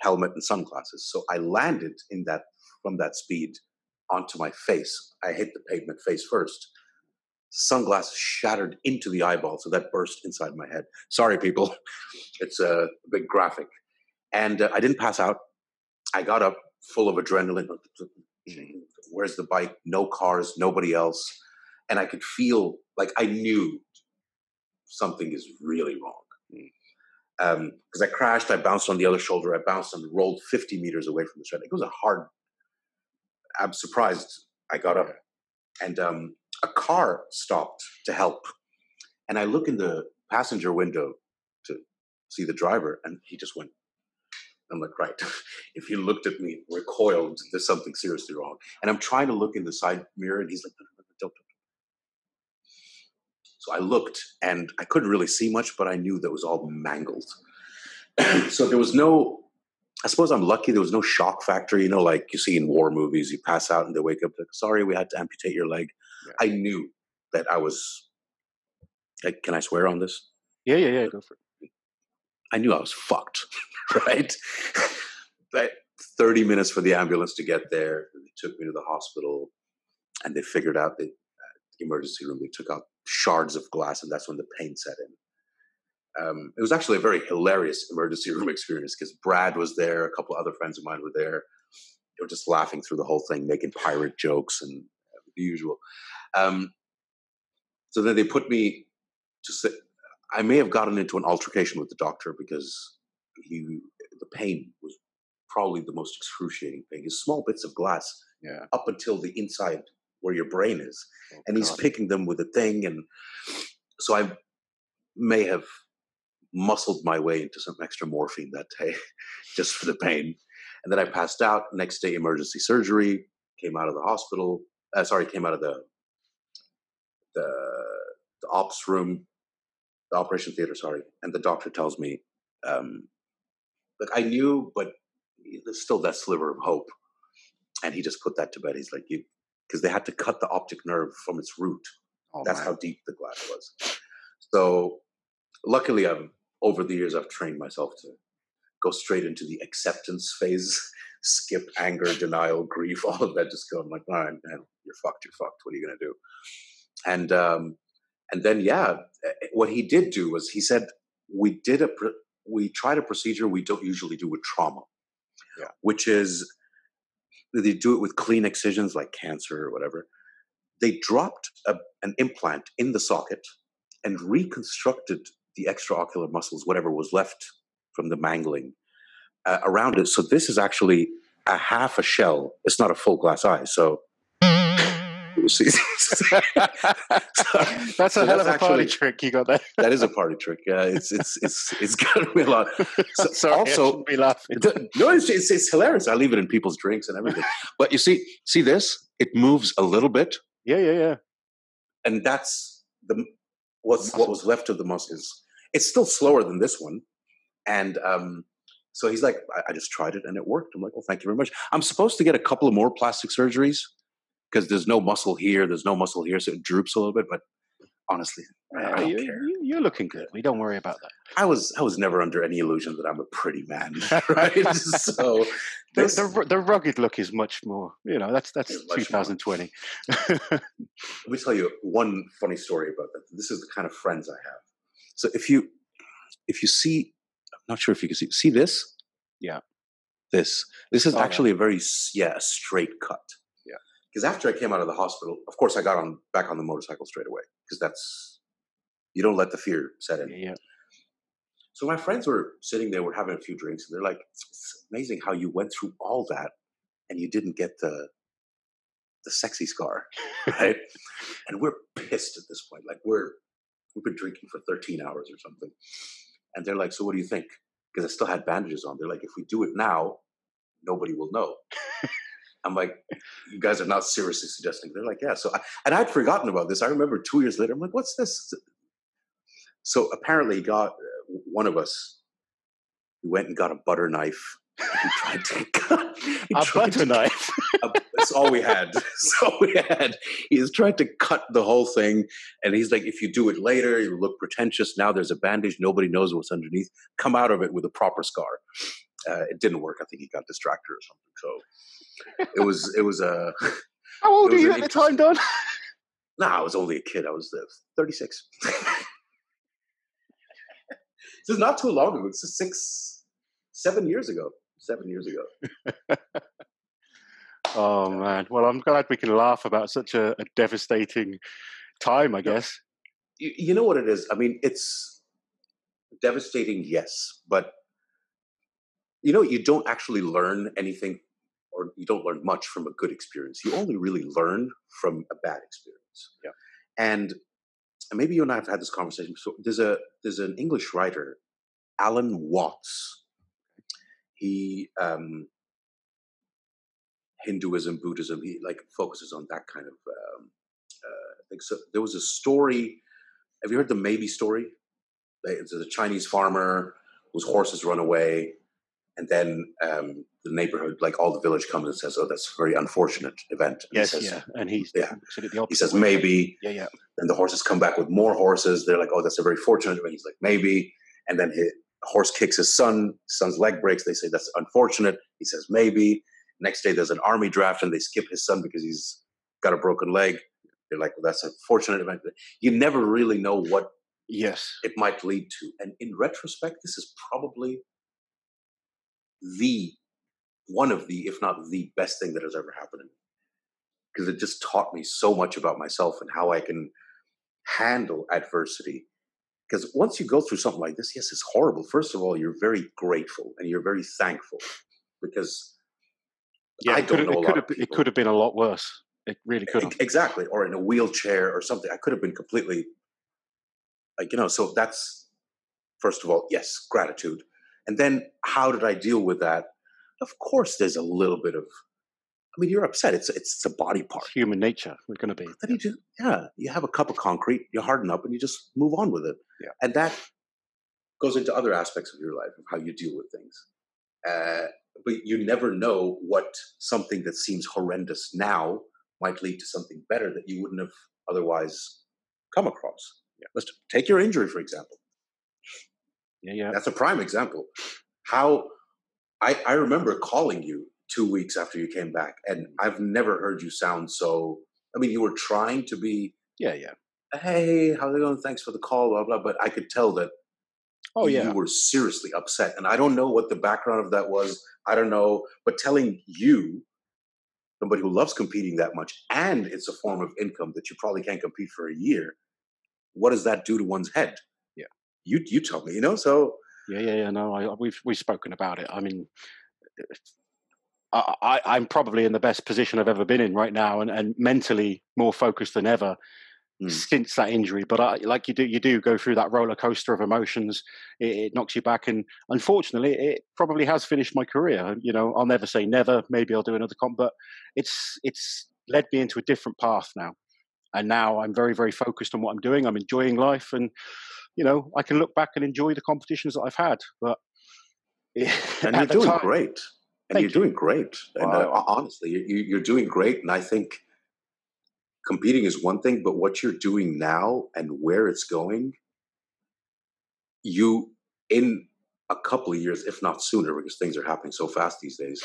helmet and sunglasses. So I landed in that from that speed onto my face. I hit the pavement face first sunglasses shattered into the eyeball, so that burst inside my head. Sorry, people, it's a big graphic. And uh, I didn't pass out. I got up full of adrenaline. Where's the bike? No cars, nobody else. And I could feel like I knew something is really wrong. Because um, I crashed, I bounced on the other shoulder, I bounced and rolled 50 meters away from the shed. It was a hard, I'm surprised I got up. And um, a car stopped to help. And I look in the passenger window to see the driver, and he just went. I'm like, right. if he looked at me recoiled, there's something seriously wrong. And I'm trying to look in the side mirror, and he's like, no, no, don't, don't. So I looked, and I couldn't really see much, but I knew that was all mangled. so there was no I suppose I'm lucky there was no shock factor, you know, like you see in war movies, you pass out and they wake up like, sorry, we had to amputate your leg. Yeah. I knew that I was like, can I swear on this? Yeah, yeah, yeah, go for it. I knew I was fucked, right? but 30 minutes for the ambulance to get there. They took me to the hospital and they figured out uh, the emergency room, they took out shards of glass and that's when the pain set in um, it was actually a very hilarious emergency room experience because Brad was there, a couple other friends of mine were there. They were just laughing through the whole thing, making pirate jokes and the usual. Um, so then they put me to sit. I may have gotten into an altercation with the doctor because he, the pain was probably the most excruciating pain. His small bits of glass yeah. up until the inside where your brain is, oh, and he's picking them with a thing, and so I may have muscled my way into some extra morphine that day just for the pain. And then I passed out. Next day, emergency surgery. Came out of the hospital. Uh, sorry, came out of the, the the ops room, the operation theater. Sorry, and the doctor tells me, um, "Look, I knew, but there's still that sliver of hope." And he just put that to bed. He's like, "You," because they had to cut the optic nerve from its root. Oh, That's man. how deep the glass was. So luckily, I'm over the years I've trained myself to go straight into the acceptance phase, skip anger, denial, grief, all of that. Just go, I'm like, all right, man, you're fucked. You're fucked. What are you gonna do? And um, and then yeah, eh, what he did do was he said we did a we tried a procedure we don't usually do with trauma, yeah. which is they do it with clean excisions like cancer or whatever. They dropped a, an implant in the socket and reconstructed the extraocular muscles, whatever was left from the mangling uh, around it. So this is actually a half a shell. It's not a full glass eye. So so, that's a so hell of a actually, party trick you got there. that is a party trick. Yeah, it's it's it's it's gonna be a lot. So Sorry, also, be laughing. The, no, it's, it's, it's hilarious. I leave it in people's drinks and everything. But you see, see this? It moves a little bit. Yeah, yeah, yeah. And that's the what's what was left of the muscles. It's still slower than this one, and um, so he's like, I, I, just tried it and it worked. I'm like, well, thank you very much. I'm supposed to get a couple of more plastic surgeries because there's no muscle here, there's no muscle here, so it droops a little bit. But honestly, I don't you. You're looking good. We don't worry about that. I was I was never under any illusion that I'm a pretty man, right? so the, the, the rugged look is much more. You know, that's that's 2020. Let me tell you one funny story about that. This is the kind of friends I have. So if you if you see, I'm not sure if you can see see this. Yeah. This this is oh, actually yeah. a very yeah a straight cut Yeah. because after I came out of the hospital, of course, I got on back on the motorcycle straight away because that's you don't let the fear set in. Yeah. So my friends were sitting there, we're having a few drinks, and they're like, "It's amazing how you went through all that and you didn't get the the sexy scar, right?" and we're pissed at this point. Like we're we've been drinking for 13 hours or something, and they're like, "So what do you think?" Because I still had bandages on. They're like, "If we do it now, nobody will know." I'm like, you guys are not seriously suggesting. They're like, yeah. So, I, and I'd forgotten about this. I remember two years later, I'm like, what's this? So apparently, he got uh, one of us. We went and got a butter knife. He tried to cut a butter to, knife. That's all we had. so we had. He's trying to cut the whole thing, and he's like, if you do it later, you look pretentious. Now there's a bandage. Nobody knows what's underneath. Come out of it with a proper scar. Uh, it didn't work. I think he got distracted or something. So it was it was a. Uh, How old were you at the time, Don? No, nah, I was only a kid. I was uh, 36. this is not too long ago. It's six, seven years ago. Seven years ago. Oh man! Well, I'm glad we can laugh about such a, a devastating time. I guess. You, you know what it is. I mean, it's devastating, yes, but you know, you don't actually learn anything or you don't learn much from a good experience. You only really learn from a bad experience. Yeah. And maybe you and I have had this conversation. So there's a there's an English writer, Alan Watts. He um, Hinduism, Buddhism. He like focuses on that kind of um, uh, thing. So there was a story. Have you heard the maybe story? It's a Chinese farmer whose horses run away and then um, the neighborhood, like all the village, comes and says, "Oh, that's a very unfortunate event." And yes, he says, yeah, and he's yeah. He says maybe. Yeah, yeah. And the horses come back with more horses. They're like, "Oh, that's a very fortunate event." He's like, "Maybe." And then his horse kicks his son. Son's leg breaks. They say that's unfortunate. He says maybe. Next day, there's an army draft, and they skip his son because he's got a broken leg. They're like, well, "That's a fortunate event." You never really know what yes it might lead to. And in retrospect, this is probably the one of the, if not the best thing that has ever happened to me. Because it just taught me so much about myself and how I can handle adversity. Because once you go through something like this, yes, it's horrible. First of all, you're very grateful and you're very thankful because yeah, I don't know. It could, have, it could have been a lot worse. It really could have. Exactly. Or in a wheelchair or something. I could have been completely like, you know, so that's first of all, yes, gratitude. And then how did I deal with that? Of course, there's a little bit of. I mean, you're upset. It's it's a body part. It's human nature. We're going to be. Then you just yeah, you have a cup of concrete, you harden up, and you just move on with it. Yeah. And that goes into other aspects of your life of how you deal with things. Uh, but you never know what something that seems horrendous now might lead to something better that you wouldn't have otherwise come across. Yeah. Let's take your injury for example. Yeah, yeah. That's a prime example. How I, I remember calling you two weeks after you came back, and I've never heard you sound so. I mean, you were trying to be. Yeah, yeah. Hey, how's it going? Thanks for the call, blah blah. But I could tell that. Oh yeah. You were seriously upset, and I don't know what the background of that was. I don't know, but telling you, somebody who loves competing that much, and it's a form of income that you probably can't compete for a year. What does that do to one's head? Yeah. You you tell me, you know. So yeah, yeah, yeah. No, I, we've we've spoken about it. I mean, I am probably in the best position I've ever been in right now, and, and mentally more focused than ever mm. since that injury. But I, like you do, you do go through that roller coaster of emotions. It, it, knocks you back, and unfortunately, it probably has finished my career. You know, I'll never say never. Maybe I'll do another comp, but it's it's led me into a different path now, and now I'm very very focused on what I'm doing. I'm enjoying life, and you know, I can look back and enjoy the competitions that I've had. But and you're doing time, great and you're you. doing great. And uh, honestly, you, are doing great. And I think competing is one thing, but what you're doing now and where it's going, you in a couple of years, if not sooner, because things are happening so fast these days.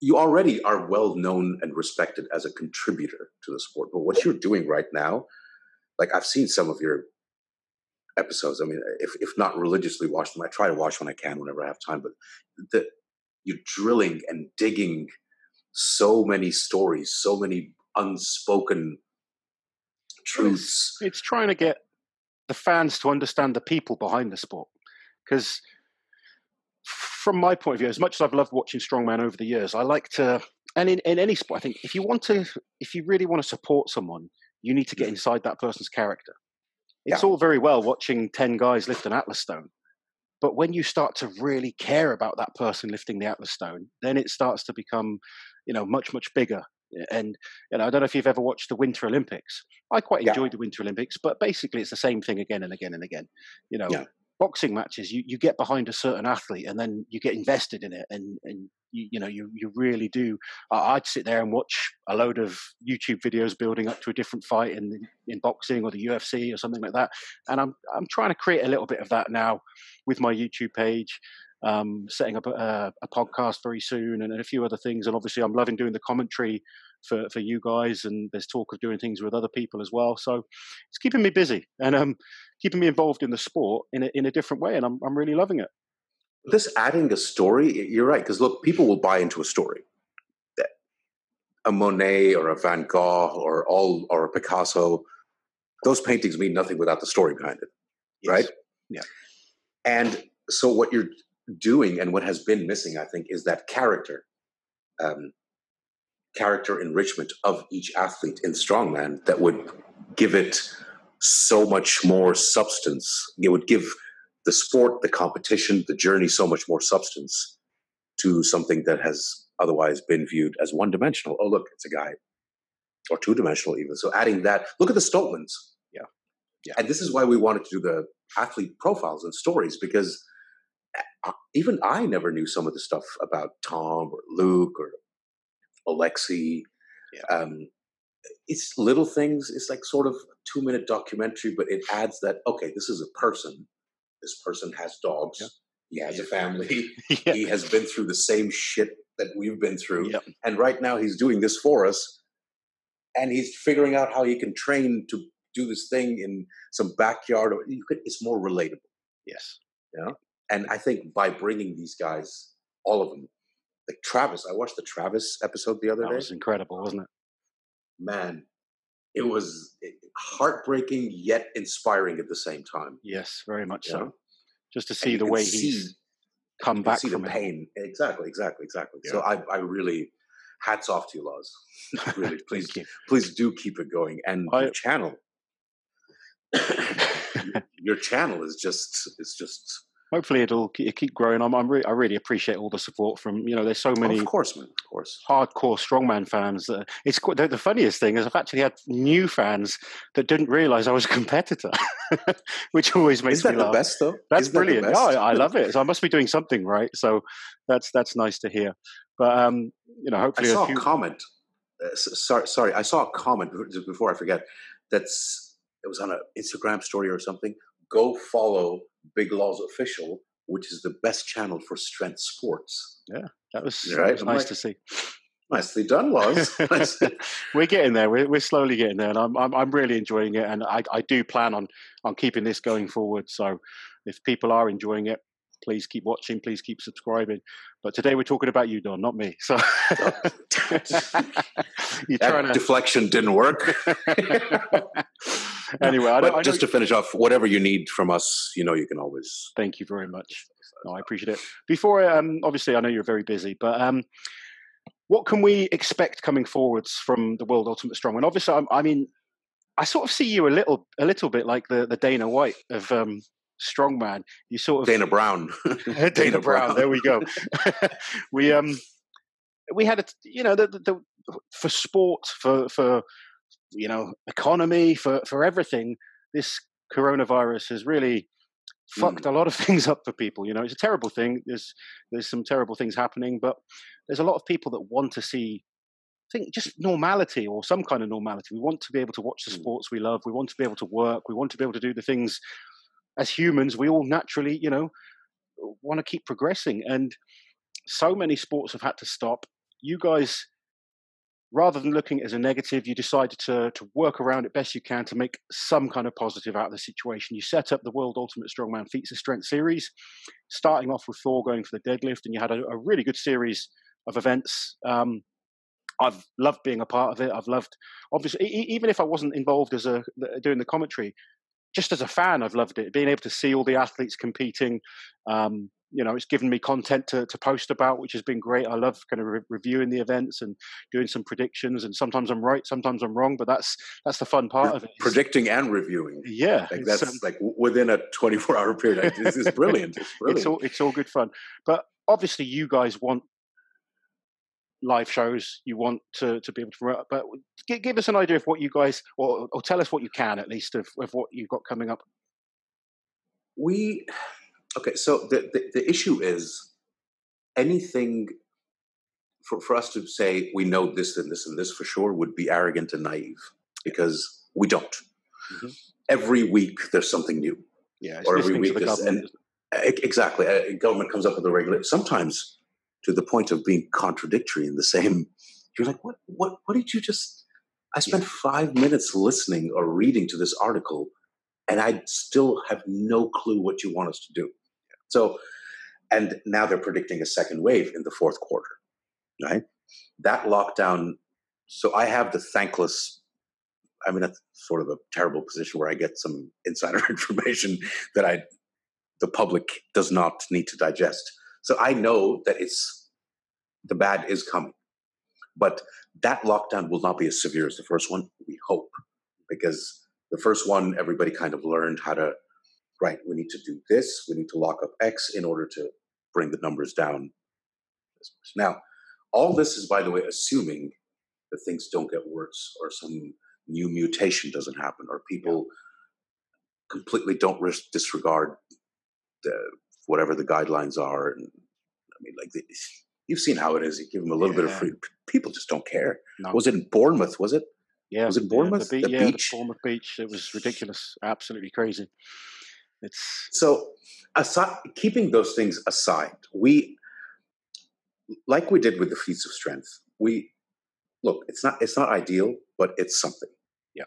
You, already are well known and respected as a contributor to the sport, but what you're doing right now, like I've seen some of your episodes. I mean, if if not religiously watch them, I try to watch when I can, whenever I have time. But the you're drilling and digging so many stories, so many unspoken truths. It's, it's trying to get the fans to understand the people behind the sport, because from my point of view, as much as I've loved watching strongman over the years, I like to, and in, in any sport, I think if you want to, if you really want to support someone, you need to get mm. inside that person's character. It's yeah. all very well watching 10 guys lift an Atlas stone. But when you start to really care about that person lifting the Atlas stone, then it starts to become, you know, much, much bigger. Eh, and you know, I don't know if you've ever watched the Winter Olympics. I quite enjoyed yeah. the Winter Olympics, but basically it's the same thing again and again and again. You know, yeah boxing matches, you, you get behind a certain athlete and then you get invested in it, and, and you, you know you you really do. I'd sit there and watch a load of YouTube videos building up to a different fight in in boxing or the UFC or something like that, and I'm I'm trying to create a little bit of that now with my YouTube page. Um, setting up a, a, podcast very soon and a few other things. And obviously, I'm loving doing the commentary for, for you guys. And there's talk of doing things with other people as well. So it's keeping me busy. And um, keeping me involved in the sport in a, in a different way, and I'm I'm really loving it. This adding a story, you're right, because look, people will buy into a story. A Monet or a Van Gogh or all or a Picasso, those paintings mean nothing without the story behind it, yes. right? Yeah. And so what you're doing and what has been missing, I think, is that character, um, character enrichment of each athlete in strongman that would give it so much more substance. It would give the sport, the competition, the journey so much more substance to something that has otherwise been viewed as one dimensional. Oh, look, it's a guy. Or two dimensional, even. So adding that, look at the Stoltmans. Yeah. Yeah. And this is why we wanted to do the athlete profiles and stories because even I never knew some of the stuff about Tom or Luke or Alexei. Yeah. Um, it's little things. It's like sort of two minute documentary, but it adds that okay, this is a person. This person has dogs. Yep. He has a family. He has been through the same shit that we've been through, and right now he's doing this for us, and he's figuring out how he can train to do this thing in some backyard. Or you could, it's more relatable. Yes. Yeah. And I think by bringing these guys, all of them, like Travis, I watched the Travis episode the other that day. That was incredible, wasn't it? Man, it was eh, heartbreaking yet inspiring at the same time. Yes, very much so. Just to see the way see, he's come back see from the pain. Exactly, exactly, exactly. Yeah. So I, I really hats off to you, Loz. really, please, please do keep it going. And I, your channel, your channel is just is just hopefully it'll keep growing. I'm, I'm re- I really appreciate all the support from you know. There's so many, of course, man, of course, hardcore strongman fans. Uh, it's quite, the, the, funniest thing is I've actually had new fans that didn't realize I was a competitor, which always makes Isn't me laugh. the best though? That's Isn't brilliant. That oh, I, I, love it. So I must be doing something right. So that's that's nice to hear. But um, you know, hopefully, I saw a, few... a comment. Uh, sorry, sorry, I saw a comment before I forget. That's it was on an Instagram story or something go follow Big Loz Official, which is the best channel for strength sports. Yeah, that was, right? that was nice like, to see. Nicely done, Loz. we're getting there. We're, we're slowly getting there, and I'm, I'm, I'm really enjoying it. And I, I do plan on on keeping this going forward. So, if people are enjoying it, please keep watching. Please keep subscribing. But today we're talking about you, Don, not me. So oh. you're trying to deflection didn't work. anyway, I but just to finish off, whatever you need from us, you know, you can always. Thank you very much. No, I appreciate it. Before, um, obviously, I know you're very busy, but um, what can we expect coming forwards from the World Ultimate Strongman? Obviously, I, I mean, I sort of see you a little, a little bit like the the Dana White of um, strongman. You sort of Dana Brown. Dana, Dana Brown. There we go. we um we had a you know the, the, the, for sport for for you know economy for for everything. This coronavirus has really fucked mm. a lot of things up for people. You know, it's a terrible thing. There's there's some terrible things happening, but there's a lot of people that want to see I think just normality or some kind of normality. We want to be able to watch the mm. sports we love. We want to be able to work. We want to be able to do the things as humans, we all naturally, you know, want to keep progressing. And so many sports have had to stop. You guys, rather than looking as a negative, you decided to, to work around it best you can to make some kind of positive out of the situation. You set up the World Ultimate Strongman Feats of Strength series, starting off with Thor going for the deadlift, and you had a, a really good series of events. Um, I've loved being a part of it. I've loved, obviously, even if I wasn't involved as a doing the commentary, just as a fan, I've loved it. Being able to see all the athletes competing, um, you know, it's given me content to, to post about, which has been great. I love kind of re- reviewing the events and doing some predictions. And sometimes I'm right, sometimes I'm wrong, but that's that's the fun part of it. Predicting and reviewing, yeah, like that's um, like within a 24 hour period. This is brilliant. It's brilliant. it's all it's all good fun. But obviously, you guys want live shows you want to, to be able to promote. But give, give us an idea of what you guys, or, or tell us what you can at least of, of what you've got coming up. We, okay, so the, the, the issue is anything for, for us to say we know this and this and this for sure would be arrogant and naive because we don't. Mm-hmm. Every week there's something new. Yeah, or every week there's, and, exactly. Government comes up with a regulation. Sometimes to the point of being contradictory in the same. You're like, what? What? What did you just? I spent five minutes listening or reading to this article, and I still have no clue what you want us to do. So, and now they're predicting a second wave in the fourth quarter, right? That lockdown. So I have the thankless. I'm in a sort of a terrible position where I get some insider information that I, the public, does not need to digest. So I know that it's the bad is coming. But that lockdown will not be as severe as the first one, we hope, because the first one, everybody kind of learned how to, right, we need to do this, we need to lock up X in order to bring the numbers down. Now, all this is, by the way, assuming that things don't get worse or some new mutation doesn't happen or people completely don't risk, disregard the whatever the guidelines are. And I mean, like the, you've seen how it is. You give them a little yeah. bit of free. People just don't care. No. Was it in Bournemouth? Was it? Yeah. Was it Bournemouth? Yeah, the, be- the yeah, beach. The Bournemouth beach. It was ridiculous. Absolutely crazy. It's so aside, keeping those things aside, we like we did with the feats of strength. We look. It's not. It's not ideal, but it's something. Yeah.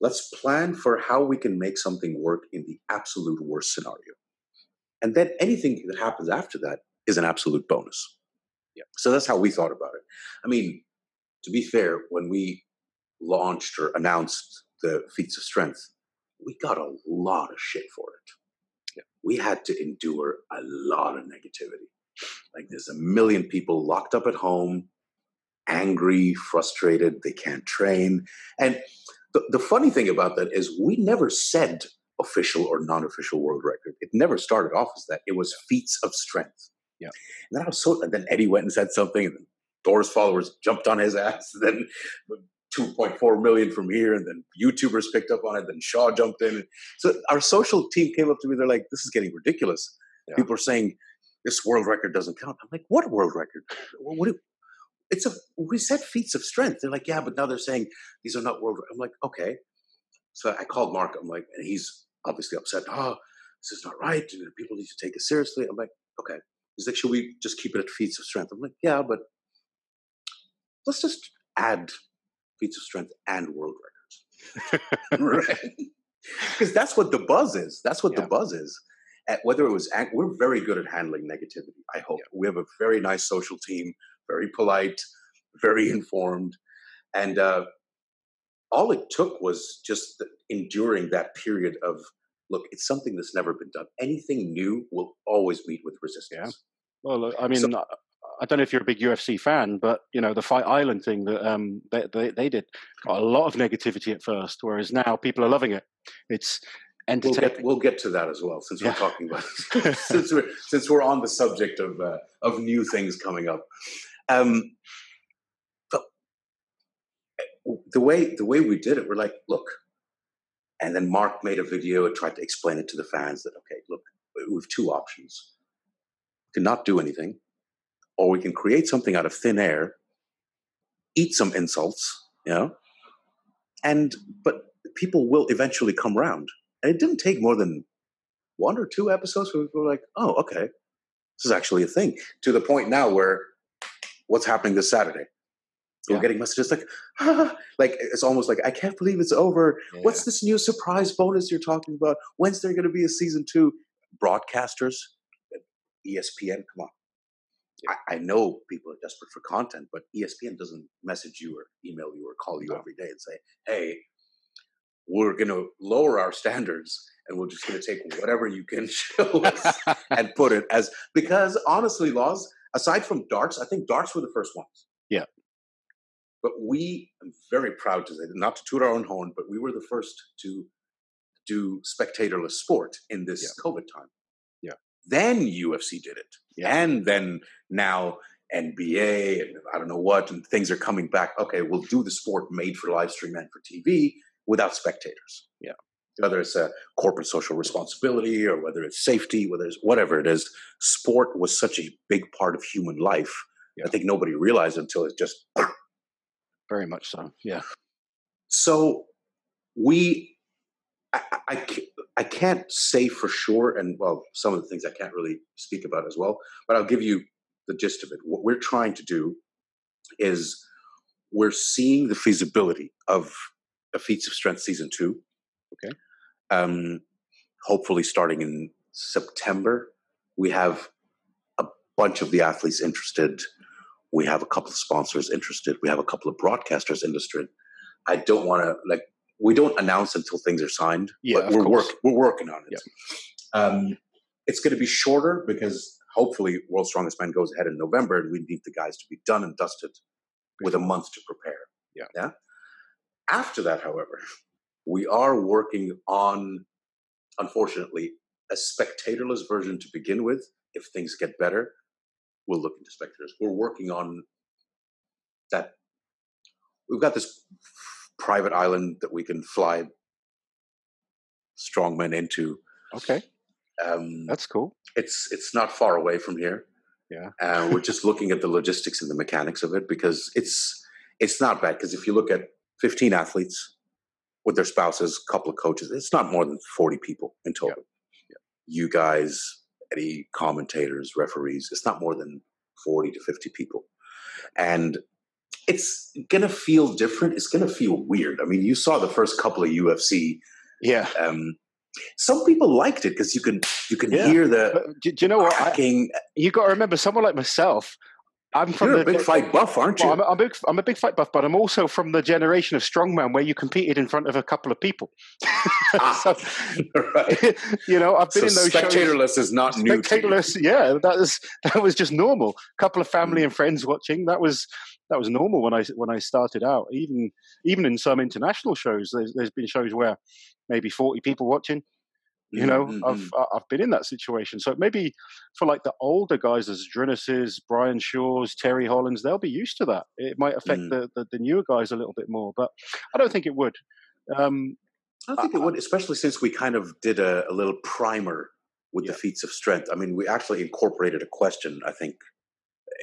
Let's plan for how we can make something work in the absolute worst scenario. And then anything that happens after that is an absolute bonus. Yeah. So that's how we thought about it. I mean, to be fair, when we launched or announced the feats of strength, we got a lot of shit for it. Yeah. We had to endure a lot of negativity. Like there's a million people locked up at home, angry, frustrated, they can't train. And the, the funny thing about that is we never said official or non-official world record. It never started off as that. It was feats of strength. Yeah. And then I was so. And then Eddie went and said something, and Thor's followers jumped on his ass. And then 2.4 million from here, and then YouTubers picked up on it. Then Shaw jumped in. So our social team came up to me. They're like, "This is getting ridiculous." Yeah. People are saying this world record doesn't count. I'm like, "What world record? What? Do, it's a we said feats of strength." They're like, "Yeah, but now they're saying these are not world." I'm like, "Okay." So I called Mark. I'm like, and he's obviously upset. Oh, this is not right. People need to take it seriously. I'm like, okay. He's like, should we just keep it at feats of strength? I'm like, yeah, but let's just add feats of strength and world records. right? Because that's what the buzz is. That's what yeah. the buzz is. At whether it was, we're very good at handling negativity. I hope yeah. we have a very nice social team, very polite, very informed, and uh, all it took was just enduring that period of look. It's something that's never been done. Anything new will always meet with resistance. Yeah. Well, I mean, so, I don't know if you're a big UFC fan, but you know the Fight Island thing that um, they, they, they did got a lot of negativity at first, whereas now people are loving it. It's entertaining. We'll get, we'll get to that as well, since yeah. we're talking about since we're since we're on the subject of uh, of new things coming up. Um, but eh, the way the way we did it, we're like, look, and then Mark made a video and tried to explain it to the fans that okay, look, we have two options: we can not do anything or we can create something out of thin air, eat some insults, you know, and but people will eventually come around. And it didn't take more than one or two episodes where we were like, oh, okay, this is actually a thing. To the point now where what's happening this Saturday? We're getting messages like, ah, like it's almost like I can't believe it's over. Yeah. What's this new surprise bonus you're talking about? When's there going to be a season two? Broadcasters, ESPN, come on, I, I, know people are desperate for content, but ESPN doesn't message you or email you or call you no. every day and say, "Hey, we're going to lower our standards and we're just going to take whatever you can show us and put it as because honestly, Loz aside from darts, I think darts were the first ones. Yeah. But we, I'm very proud to say, not to toot our own horn, but we were the first to do spectatorless sport in this yeah. COVID time. Then UFC did it. Yeah. And then now NBA and I don't know what, and things are coming back. Okay, we'll do the sport made for live stream and for TV without spectators. Yeah. Whether it's a corporate social responsibility or whether it's safety, whether it's whatever it is, sport was such a big part of human life. Yeah. I think nobody realized until it just. Very much so. Yeah. So we I, I, I can't say for sure, and well, some of the things I can't really speak about as well, but I'll give you the gist of it. What we're trying to do is we're seeing the feasibility of a Feats of Strength season two. Okay. Um, hopefully, starting in September, we have a bunch of the athletes interested. We have a couple of sponsors interested. We have a couple of broadcasters interested. I don't want to like we don't announce until things are signed. Yeah, but we're work, we're working on it. Yeah. Um, it's going to be shorter because hopefully World's Strongest Man goes ahead in November, and we need the guys to be done and dusted with a month to prepare. Yeah. Yeah. After that, however, we are working on, unfortunately, a spectatorless version to begin with. If things get better, we'll look into spectators. We're working on that. We've got this private island that we can fly strongmen into. Okay, um, that's cool. It's it's not far away from here. Yeah, uh, we're just looking at the logistics and the mechanics of it because it's it's not bad. Because if you look at fifteen athletes with their spouses, a couple of coaches, it's not more than forty people in total. Yeah. Yeah. You guys, any commentators, referees, it's not more than forty to fifty people, and it's gonna feel different. It's gonna feel weird. I mean, you saw the first couple of UFC. Yeah. Um, some people liked it because you can you can yeah. hear the. Do, do, you know what? I, you got to remember, someone like myself, I'm from You're the, a big fight buff, aren't you? Well, I'm, I'm, a big, I'm, a big, fight buff, but I'm also from the generation of strongman where you competed in front of a couple of people. ah, so, right. You know, I've been so in those spectatorless shows. is not new. Spectatorless, yeah, that was that was just normal. A couple of family mm. and friends watching. That was that was normal when I when I started out. Even even in some international shows, there's, there's been shows where maybe 40 people watching you know, mm-hmm. I've I've been in that situation. So maybe for like the older guys, as Zydrunas's, Brian Shaw's, Terry Hollands, they'll be used to that. It might affect mm. the, the, the newer guys a little bit more, but I don't think it would. Um, I think I, it would, especially since we kind of did a, a little primer with yeah. the feats of strength. I mean, we actually incorporated a question. I think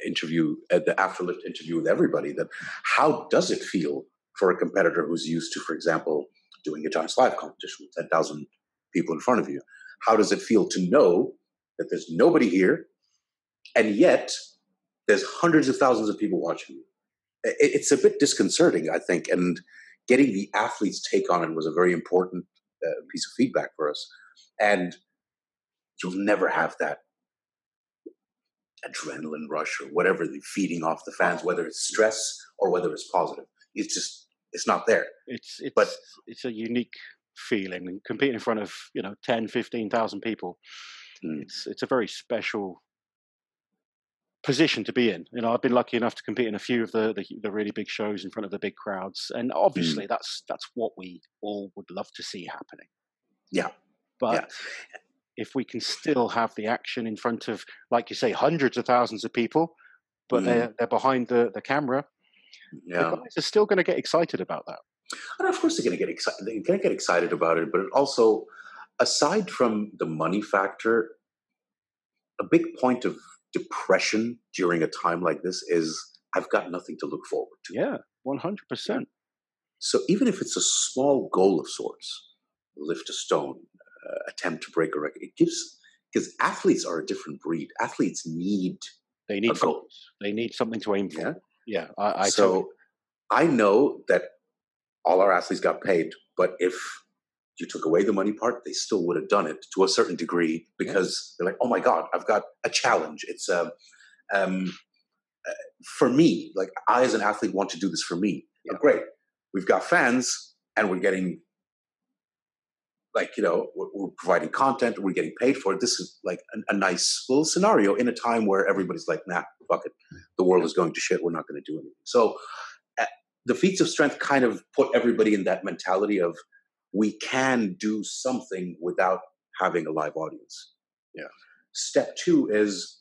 interview at the afterlift interview with everybody that how does it feel for a competitor who's used to, for example, doing a Giants Live competition with ten thousand people in front of you. How does it feel to know that there's nobody here, and yet there's hundreds of thousands of people watching you? It's a bit disconcerting, I think, and getting the athletes' take on it was a very important uh, piece of feedback for us. And you'll never have that adrenaline rush or whatever the feeding off the fans, whether it's stress or whether it's positive. It's just it's not there. It's it's but it's a unique feeling and competing in front of you know 10 15,000 people mm. it's it's a very special position to be in you know I've been lucky enough to compete in a few of the the, the really big shows in front of the big crowds and obviously mm. that's that's what we all would love to see happening yeah but yeah. if we can still have the action in front of like you say hundreds of thousands of people but mm. they're they're behind the the camera yeah. the guys are still going to get excited about that and of course, they're going to get excited. They're going to get excited about it, but also, aside from the money factor, a big point of depression during a time like this is I've got nothing to look forward to. Yeah, one hundred percent. So even if it's a small goal of sorts, lift a stone, uh, attempt to break a record, it gives because athletes are a different breed. Athletes need they need goals. They need something to aim for. Yeah, yeah. I, I so totally. I know that all our athletes got paid. But if you took away the money part, they still would have done it to a certain degree because they're like, oh my God, I've got a challenge. It's um, um, uh, for me, like I as an athlete want to do this for me. Yeah. Great. We've got fans and we're getting like, you know, we're, we're providing content, we're getting paid for it. This is like a, a, nice little scenario in a time where everybody's like, nah, fuck it. The world is going to shit. We're not going to do anything. So the feats of strength kind of put everybody in that mentality of we can do something without having a live audience. Yeah. Step two is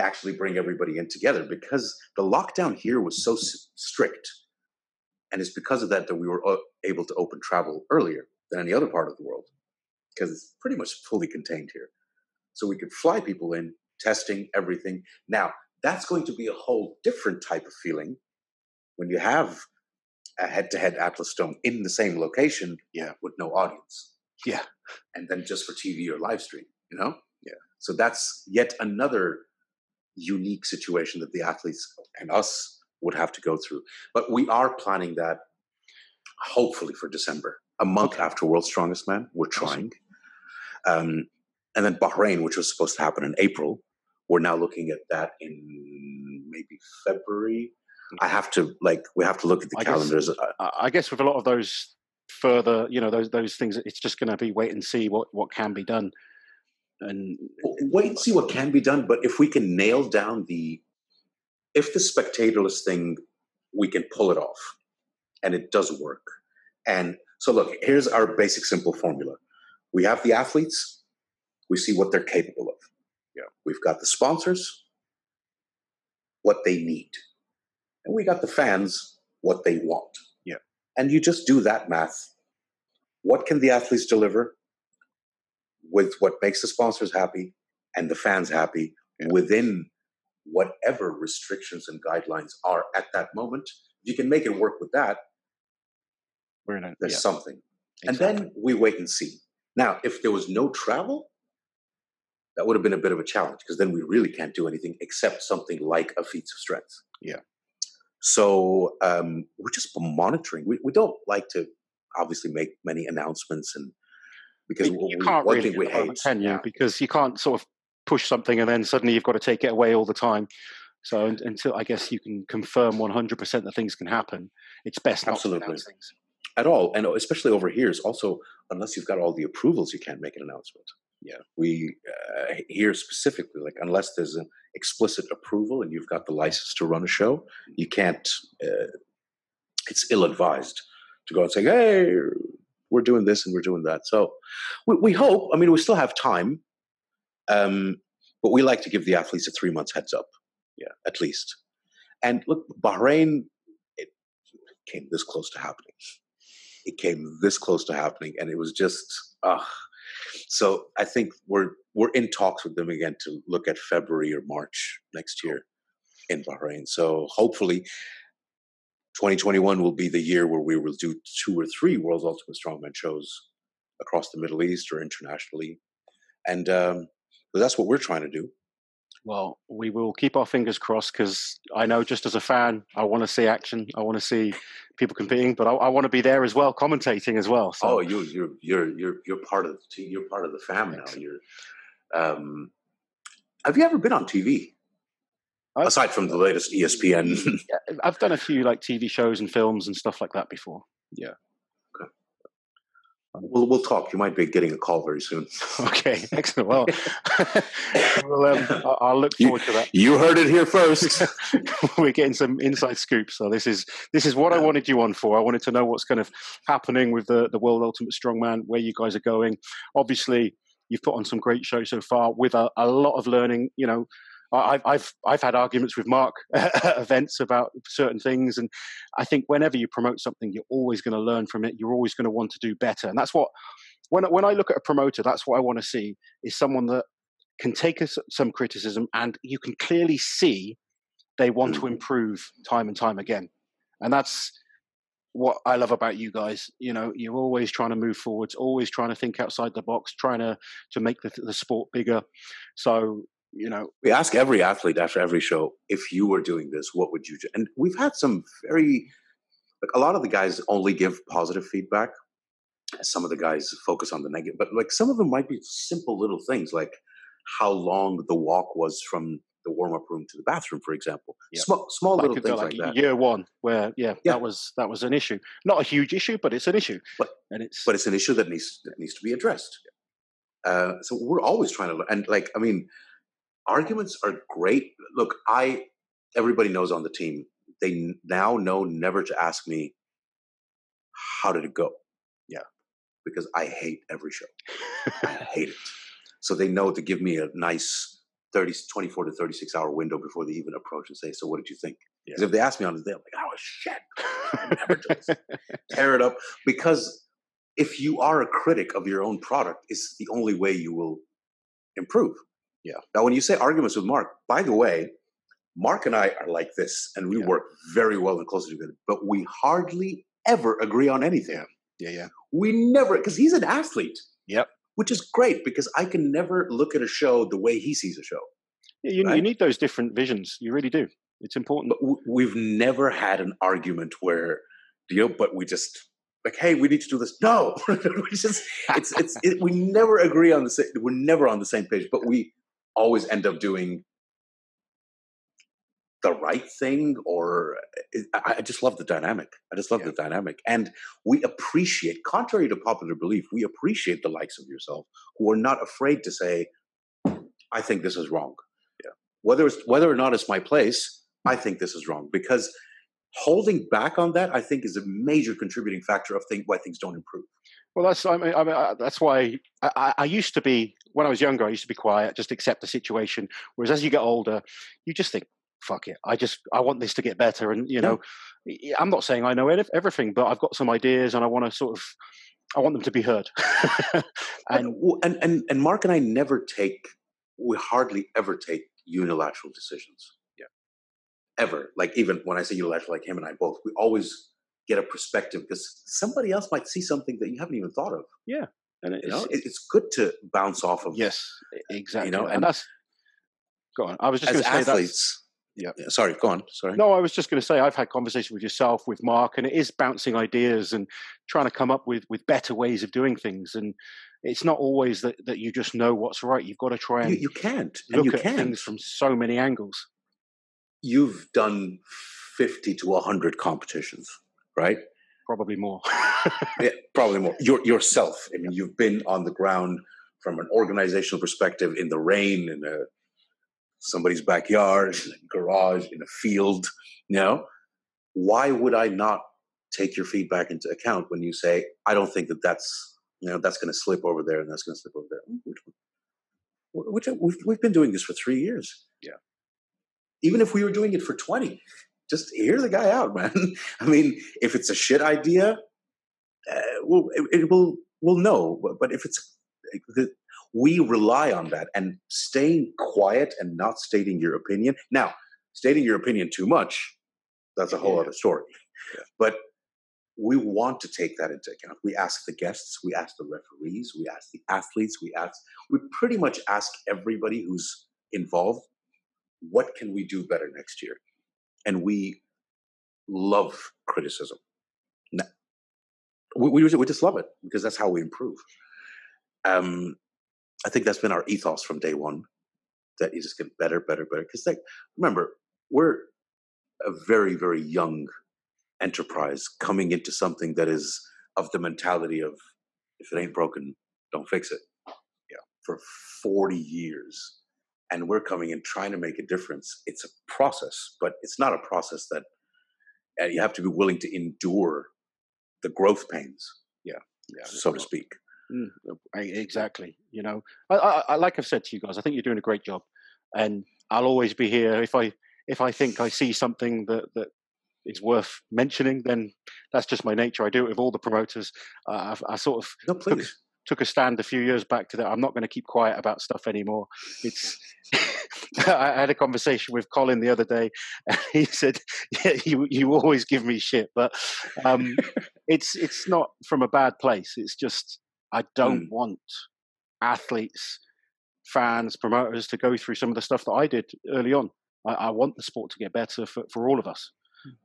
actually bring everybody in together because the lockdown here was so s- strict. And it's because of that that we were uh, able to open travel earlier than any other part of the world because it's pretty much fully contained here. So we could fly people in, testing everything. Now, that's going to be a whole different type of feeling when you have a head-to-head Atlas Stone in the same location, yeah, with no audience, yeah, and then just for TV or live stream, you know, yeah. So that's yet another unique situation that the athletes and us would have to go through. But we are planning that, hopefully for December, a month okay. after World's Strongest Man. We're trying, um, and then Bahrain, which was supposed to happen in April, we're now looking at that in maybe February I have to like we have to look at the I calendars. Uh, guess, I guess with a lot of those further, you know, those those things, it's just going to be wait and see what what can be done, and wait and see what can be done. But if we can nail down the, if the spectatorless thing, we can pull it off, and it does work. And so, look, here's our basic simple formula: we have the athletes, we see what they're capable of. Yeah, we've got the sponsors, what they need and we got the fans what they want. Yeah. And you just do that math. What can the athletes deliver with what makes the sponsors happy and the fans happy yeah. within whatever restrictions and guidelines are at that moment? If you can make it work with that, We're in a, there's yeah. something. Exactly. And then we wait and see. Now, if there was no travel, that would have been a bit of a challenge because then we really can't do anything except something like a feats of strength. Yeah. So um, we're just monitoring. We, we don't like to obviously make many announcements and because you, you can't one really thing we hate, can you? Yeah. Because you can't sort of push something and then suddenly you've got to take it away all the time. So until I guess you can confirm 100% that things can happen, it's best not Absolutely. to announce things at all. And especially over here is also unless you've got all the approvals, you can't make an announcement. Yeah, we uh, here specifically, like unless there's an explicit approval and you've got the license to run a show, you can't. Uh, it's ill advised to go and say, "Hey, we're doing this and we're doing that." So we, we hope. I mean, we still have time, um, but we like to give the athletes a three months heads up. Yeah, at least. And look, Bahrain, it came this close to happening. It came this close to happening, and it was just ah. So I think we're we're in talks with them again to look at February or March next year in Bahrain. So hopefully 2021 will be the year where we will do two or three World's Ultimate Strongman shows across the Middle East or internationally, and um, that's what we're trying to do. Well, we will keep our fingers crossed because I know, just as a fan, I want to see action. I want to see people competing, but I, I want to be there as well, commentating as well. So. Oh, you, you're you're you're you're part of the. You're part of the family now. You're. Um, have you ever been on TV? I've, Aside from the latest ESPN, I've done a few like TV shows and films and stuff like that before. Yeah. We'll we'll talk. You might be getting a call very soon. Okay, excellent. Well, well um, I'll look forward you, to that. You heard it here first. We're getting some inside scoop. So this is this is what I wanted you on for. I wanted to know what's kind of happening with the the World Ultimate Strongman, where you guys are going. Obviously, you've put on some great shows so far with a, a lot of learning. You know, I've I've I've had arguments with Mark at events about certain things, and I think whenever you promote something, you're always going to learn from it. You're always going to want to do better, and that's what when when I look at a promoter, that's what I want to see is someone that can take a, some criticism, and you can clearly see they want to mm-hmm. improve time and time again, and that's what I love about you guys. You know, you're always trying to move forwards, always trying to think outside the box, trying to to make the, the sport bigger. So you know? We ask every athlete after every show if you were doing this what would you do? And we've had some very like a lot of the guys only give positive feedback. Some of the guys focus on the negative but like some of them might be simple little things like how long the walk was from the warm-up room to the bathroom for example. Yep. small, small like little things like, like, that. year one where yeah, yeah, that was that was an issue. Not a huge issue but it's an issue. But and it's but it's an issue that needs that needs to be addressed. Uh, so we're always trying to and like i mean arguments are great. Look, I everybody knows on the team. They now know never to ask me how did it go. Yeah, because I hate every show. I hate it. So they know to give me a nice 30, 24 to 36 hour window before they even approach and say, So what did you think? Because yeah. if they ask me on the day, I'm like, oh shit. I never do Tear it up. Because if you are a critic of your own product, it's the only way you will improve. Yeah. Now, when you say arguments with Mark, by the way, Mark and I are like this, and we yeah. work very well and closely together, but we hardly ever agree on anything. Yeah, yeah. We never, because he's an athlete. Yep. Which is great because I can never look at a show the way he sees a show. Yeah, you, right? you need those different visions. You really do. It's important. But we've never had an argument where, you know, but we just like, hey, we need to do this. No, we just, it's, it's, it, we never agree on the same, we're never on the same page, but we, always end up doing the right thing or I, just love the dynamic. I just love yeah. the dynamic. And we appreciate contrary to popular belief we appreciate the likes of yourself who are not afraid to say i think this is wrong. Yeah. Whether it's whether or not it's my place i think this is wrong. Because holding back on that i think is a major contributing factor of think why things don't improve. Well, that's I mean, I mean uh, that's why I, I, used to be when I was younger. I used to be quiet, just accept the situation. Whereas as you get older, you just think, "Fuck it, I just I want this to get better." And you know, yeah. I'm not saying I know everything, but I've got some ideas, and I want to sort of I want them to be heard. and, and and and Mark and I never take we hardly ever take unilateral decisions. Yeah, ever. Like even when I say unilateral, like him and I both, we always get a perspective because somebody else might see something that you haven't even thought of. Yeah, and it's, you know, it's good to bounce off of. Yes, eh, exactly. You know, and, and that's go on. I was just going to say athletes. Yeah. yeah. Sorry, go on. Sorry. No, I was just going to say I've had conversations with yourself, with Mark, and it is bouncing ideas and trying to come up with with better ways of doing things. And it's not always that, that you just know what's right. You've got to try and you, you can't look you at can't. things from so many angles. You've done fifty to hundred competitions right? Probably more. yeah, probably more. Your, yourself. I mean, you've been on the ground from an organizational perspective in the rain, in a somebody's backyard, in a garage, in a field. You know, why would I not take your feedback into account when you say, I don't think that that's you know that's going to slip over there and that's going to slip over there. Which, which we've, we've been doing this for three years. Yeah. Even if we were doing it for twenty, just hear the guy out, man. I mean, if it's a shit idea, uh, well, it, it, will will know. But if it's we rely on that and staying quiet and not stating your opinion. Now, stating your opinion too much, that's a whole yeah. other story. Yeah. But we want to take that into account. We ask the guests, we ask the referees, we ask the athletes, we ask, we pretty much ask everybody who's involved, what can we do better next year? And we love criticism. We, we, we just love it because that's how we improve. Um, I think that's been our ethos from day one that you just get better, better, better. Because like, remember, we're a very, very young enterprise coming into something that is of the mentality of if it ain't broken, don't fix it. Yeah, for 40 years. And we're coming in trying to make a difference. It's a process, but it's not a process that uh, you have to be willing to endure the growth pains. Yeah, yeah so to speak. Mm, exactly. You know, I, I, like I've said to you guys, I think you're doing a great job, and I'll always be here if I if I think I see something that that is worth mentioning, then that's just my nature. I do it with all the promoters. Uh, I, I, sort of no, took, took, a stand a few years back to that. I'm not going to keep quiet about stuff anymore. It's. I had a conversation with Colin the other day, and he said, "Yeah, you you always give me shit, but um, it's it's not from a bad place. It's just I don't mm. want athletes, fans, promoters to go through some of the stuff that I did early on. I, I want the sport to get better for, for all of us.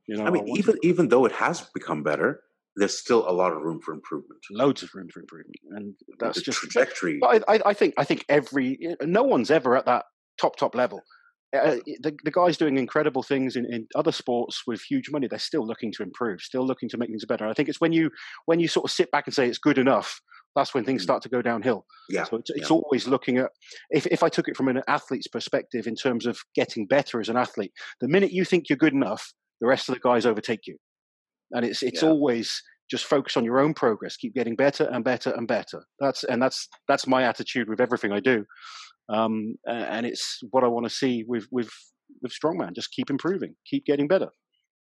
You know, I mean, I even to... even though it has become better, there's still a lot of room for improvement. Loads of room for improvement, and that's the just trajectory. I, I, I think I think every no one's ever at that top top level. Uh, the, the guys doing incredible things in, in other sports with huge money, they're still looking to improve, still looking to make things better. I think it's when you when you sort of sit back and say it's good enough, that's when things mm. start to go downhill. Yeah. So it's, it's yeah. always looking at if if I took it from an athlete's perspective in terms of getting better as an athlete, the minute you think you're good enough, the rest of the guys overtake you, and it's it's yeah. always just focus on your own progress keep getting better and better and better that's and that's that's my attitude with everything i do um, and it's what i want to see with with with strongman just keep improving keep getting better.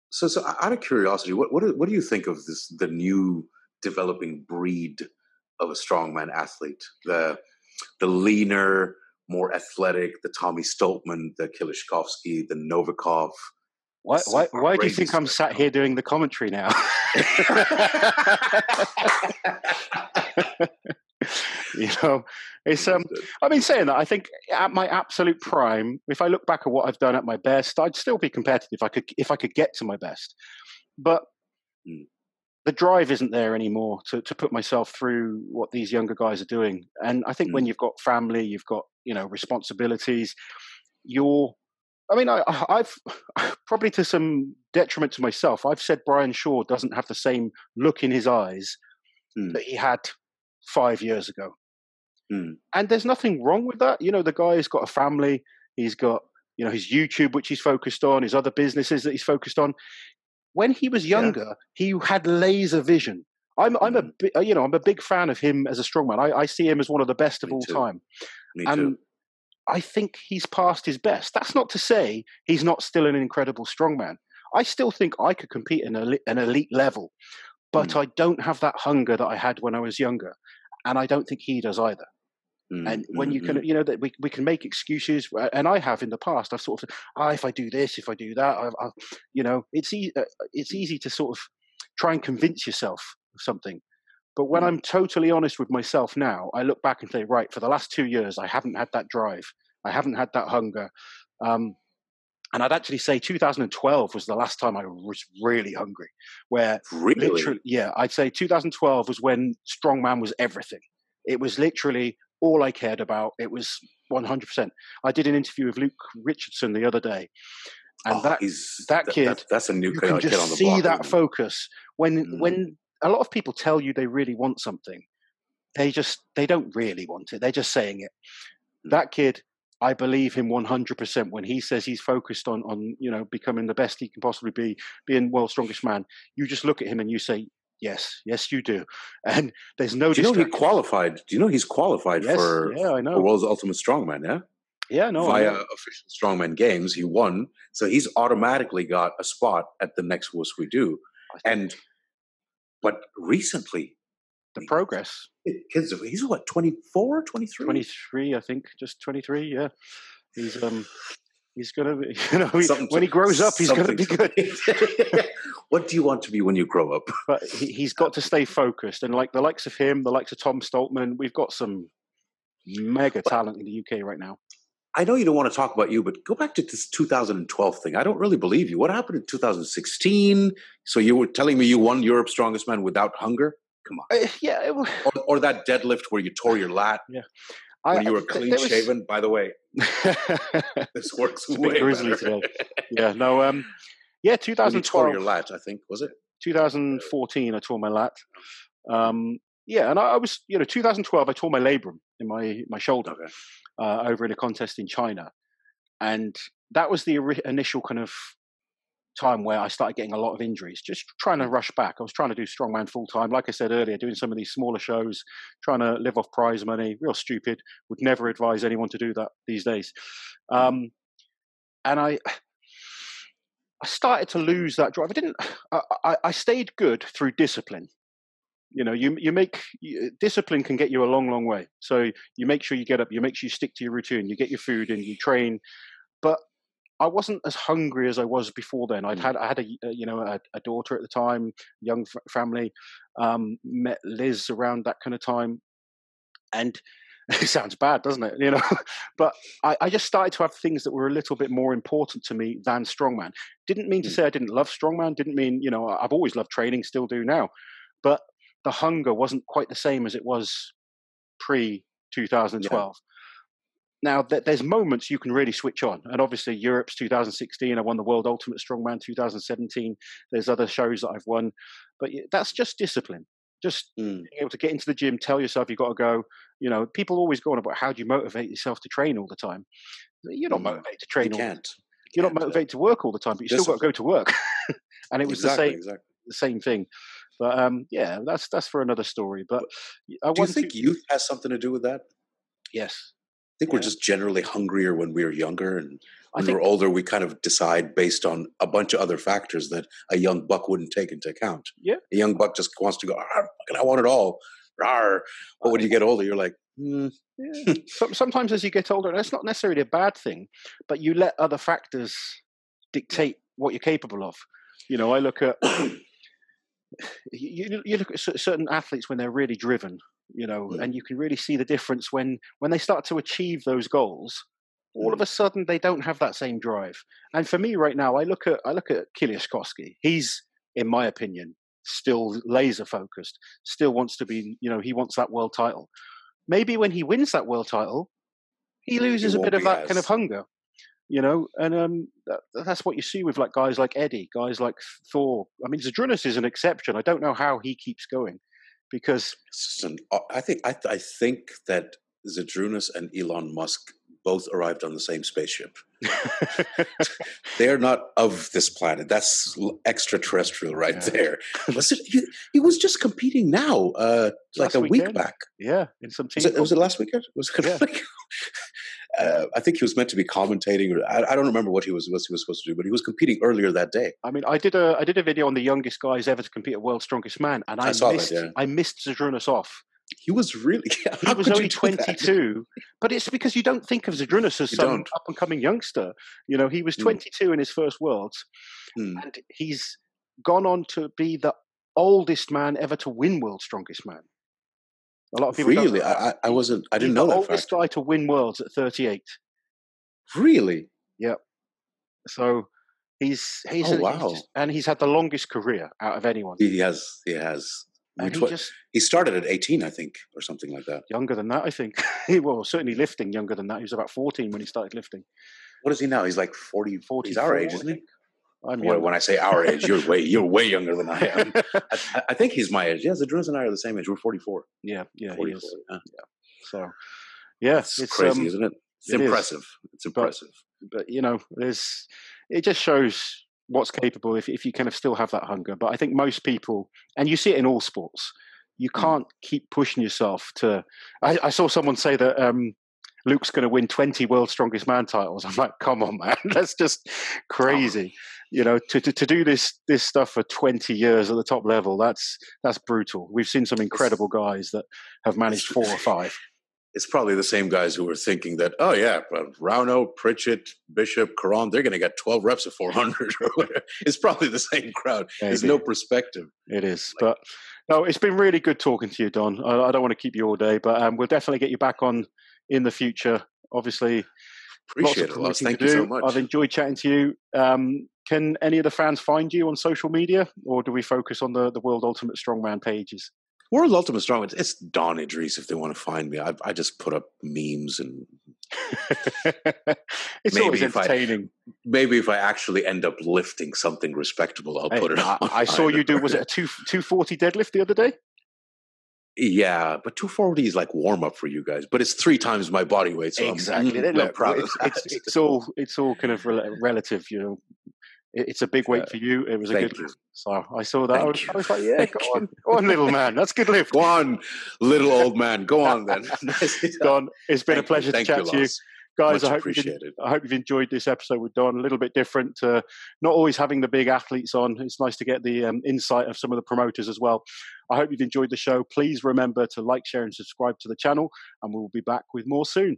So so out of curiosity what what do, what do you think of this the new developing breed of a strongman athlete? The the leaner more athletic the tommy stoltman the Kieliszkowski, the novikov. Why, why, why do you think I'm sat here doing the commentary now? you know, it's um. I mean, saying that, I think at my absolute prime, if I look back at what I've done at my best, I'd still be competitive. I could, if I could get to my best, but mm. the drive isn't there anymore to to put myself through what these younger guys are doing. And I think mm. when you've got family, you've got you know responsibilities, you're I mean, I, have probably to some detriment to myself. I've said Brian Shaw doesn't have the same look in his eyes mm. that he had five years ago, mm. and there's nothing wrong with that. You know, the guy's got a family. He's got you know his YouTube, which he's focused on, his other businesses that he's focused on. When he was younger, yeah. he had laser vision. I'm I'm a hmm. you know I'm a big fan of him as a strongman. I, I see him as one of the best of Me all too. time. Me and too I think he's past his best. That's not to say he's not still an incredible strongman. I still think I could compete in an elite level, but mm. I don't have that hunger that I had when I was younger, and I don't think he does either. Mm, and when you can, you know, that we, we can make excuses, and I have in the past. I've sort of, ah, if I do this, if I do that, I, I, you know, it's e- uh, it's easy to sort of try and convince yourself of something. But when mm. I'm totally honest with myself now, I look back and say, right, for the last two years, I haven't had that drive. I haven't had that hunger. Um, and I'd actually say 2012 was the last time I was really hungry. Where really, literally, yeah, I'd say 2012 was when strongman was everything. It was literally all I cared about. It was 100%. I did an interview with Luke Richardson the other day, and oh, that that kid, that's, that's a new you can just on the see block, that focus when mm. when a lot of people tell you they really want something, they just they don't really want it. They're just saying it. Mm. That kid, I believe him 100% when he says he's focused on on you know becoming the best he can possibly be, being world's strongest man. You just look at him and you say, yes, yes, you do. And there's no. Do you know he qualified? Do you know he's qualified yes, for? Yeah, I know. The world's ultimate strongman. Yeah. Yeah, no. Via official strongman games, he won, so he's automatically got a spot at the next Wuss We Do. And but recently, the progress. Kids, he's what 24, 23? 23, I think, just 23. Yeah, he's um. He's gonna be, you know, he, when he grows up, he's gonna be good. what do you want to be when you grow up? But he, has got to stay focused, and like the likes of him, the likes of Tom Stoltman, we've got some mega talent in the UK right now. I know you don't want to talk about you, but go back to this 2012 thing. I don't really believe you. What happened in 2016? So you were telling me you won Europe's Strongest Man without hunger? Come on. Uh, yeah. Was... Or, or, that deadlift where you tore your lat. Yeah. When I, you were clean was... shaven, by the way. this works way grizzly better. today. Yeah. No. Um. Yeah. 2012. you tore your lat, I think was it? 2014. I tore my lat. Um. Yeah, and I, I was, you know, 2012. I tore my labrum in my my shoulder. Okay uh, over in a contest in China, and that was the initial kind of time where I started getting a lot of injuries, just trying to rush back. I was trying to do strongman full time. Like I said earlier, doing some of these smaller shows, trying to live off prize money, real stupid. Would never advise anyone to do that these days. Um, and I, I started to lose that drive. I didn't, I, I stayed good through discipline you know you you make you, discipline can get you a long long way so you make sure you get up you make sure you stick to your routine you get your food and you train but I wasn't as hungry as I was before then. I'd mm. had I had a, you know a, a, daughter at the time, young f- family. Um, met Liz around that kind of time, and it sounds bad, doesn't it? You know, but I, I, just started to have things that were a little bit more important to me than strongman. Didn't mean to mm. say I didn't love strongman. Didn't mean you know I've always loved training, still do now, but the hunger wasn't quite the same as it was pre 2012. Yeah. Now, th- there's moments you can really switch on, and obviously Europe's 2016. I won the World Ultimate Strongman 2017. There's other shows that I've won, but that's just discipline. Just mm. being able to get into the gym, tell yourself you've got to go. You know, people always go on about how do you motivate yourself to train all the time. You're not mm. motivated to train. You can't. You're not motivated to work all the time, but you still got to go to work. and it was exactly, the same, exactly. the same thing. But um, yeah, that's that's for another story. But I do you think to... youth has something to do with that? Yes. I think yeah. we're just generally hungrier when we are younger, and when think... we're older, we kind of decide based on a bunch of other factors that a young buck wouldn't take into account. Yeah, a young buck just wants to go. I want it all. Rawr. But when you get older, you're like, mm. yeah. sometimes as you get older, that's not necessarily a bad thing, but you let other factors dictate what you're capable of. You know, I look at you, you look at certain athletes when they're really driven, you know, mm. and you can really see the difference when when they start to achieve those goals. All mm. of a sudden, they don't have that same drive. And for me, right now, I look at I look at Koski. He's, in my opinion, still laser focused. Still wants to be, you know, he wants that world title. Maybe when he wins that world title, he loses a bit of that as... kind of hunger you know, and um, that, that's what you see with like guys like Eddie, guys like Thor. I mean, Zydrunas is an exception. I don't know how he keeps going because an, uh, I think I, I think that Zydrunas and Elon Musk both arrived on the same spaceship. They're not of this planet. That's extraterrestrial right yeah. there. Was it? He, he, was just competing now, uh, like a weekend. week back. Yeah, in some team. Was it, was it last weekend? Was it yeah. like, uh, I think he was meant to be commentating, or I, I, don't remember what he was what he was supposed to do, but he was competing earlier that day. I mean, I did a I did a video on the youngest guys ever to compete at World's Strongest Man, and I, I missed that, yeah. I missed Zydrunas off. He was really. he was only twenty two, but it's because you don't think of Zydrunas as you some don't. up and coming youngster. You know, he was hmm. twenty two mm. in his first Worlds, mm. and he's gone on to be the oldest man ever to win World's Strongest Man. A lot of people really. I, I wasn't. I didn't know that. Oldest fact. guy to win worlds at 38. Really? Yep. So he's he's, oh, wow. He's just, and he's had the longest career out of anyone. He has. He has. He, just, he started at 18, I think, or something like that. Younger than that, I think. well, certainly lifting younger than that. He was about 14 when he started lifting. What is he now? He's like 40, 40 he's our age, isn't he? I'm well, when I say our age, you're way you're way younger than I am. I, I, think he's my age. Yeah, Zydrunas and I are the same age. We're 44. Yeah, yeah, 44, he is. Yeah. yeah. So, yeah, it's, it's crazy, um, isn't it? It's it impressive. Is. It's impressive. But, but, you know, there's it just shows what's capable if if you kind of still have that hunger. But I think most people, and you see it in all sports, you mm. can't keep pushing yourself to. I, I saw someone say that. um Luke's going to win 20 world strongest man titles. I'm like, come on, man, that's just crazy you know to, to, to do this this stuff for 20 years at the top level that's that's brutal we've seen some incredible guys that have managed four or five it's probably the same guys who were thinking that, oh yeah, Rauno, Pritchett, Bishop, Caron, they're going to get 12 reps of 400 or whatever. It's probably the same crowd. Maybe. There's no perspective. It is, like, but no, it's been really good talking to you, Don. I, I don't want to keep you all day, but um, we'll definitely get you back on in the future. Obviously, appreciate it. Thank you so much. I've enjoyed chatting to you. Um, can any of the fans find you on social media, or do we focus on the the World Ultimate Strongman pages? World Ultimate Strongman. It's Don Idris if they want to find me. I, I just put up memes and. it's maybe always entertaining. If I, maybe if I actually end up lifting something respectable, I'll hey, put it I, I saw you do. Was it a two two forty deadlift the other day? Yeah, but 240 is like warm up for you guys, but it's three times my body weight. So exactly. I'm, I'm proud it's, it's, it's, all it's all kind of relative, you know it's a big weight for you. It was a good. You. So I saw that. I was, I was, like, yeah, go on, go on, little man. That's good lift. Go on, little old man. Go on then. Don, it's been Thank a pleasure to chat you, to you. Guys, I hope, I hope you've enjoyed this episode with Don. A little bit different, uh, not always having the big athletes on. It's nice to get the um, insight of some of the promoters as well. I hope you've enjoyed the show. Please remember to like, share, and subscribe to the channel, and we'll be back with more soon.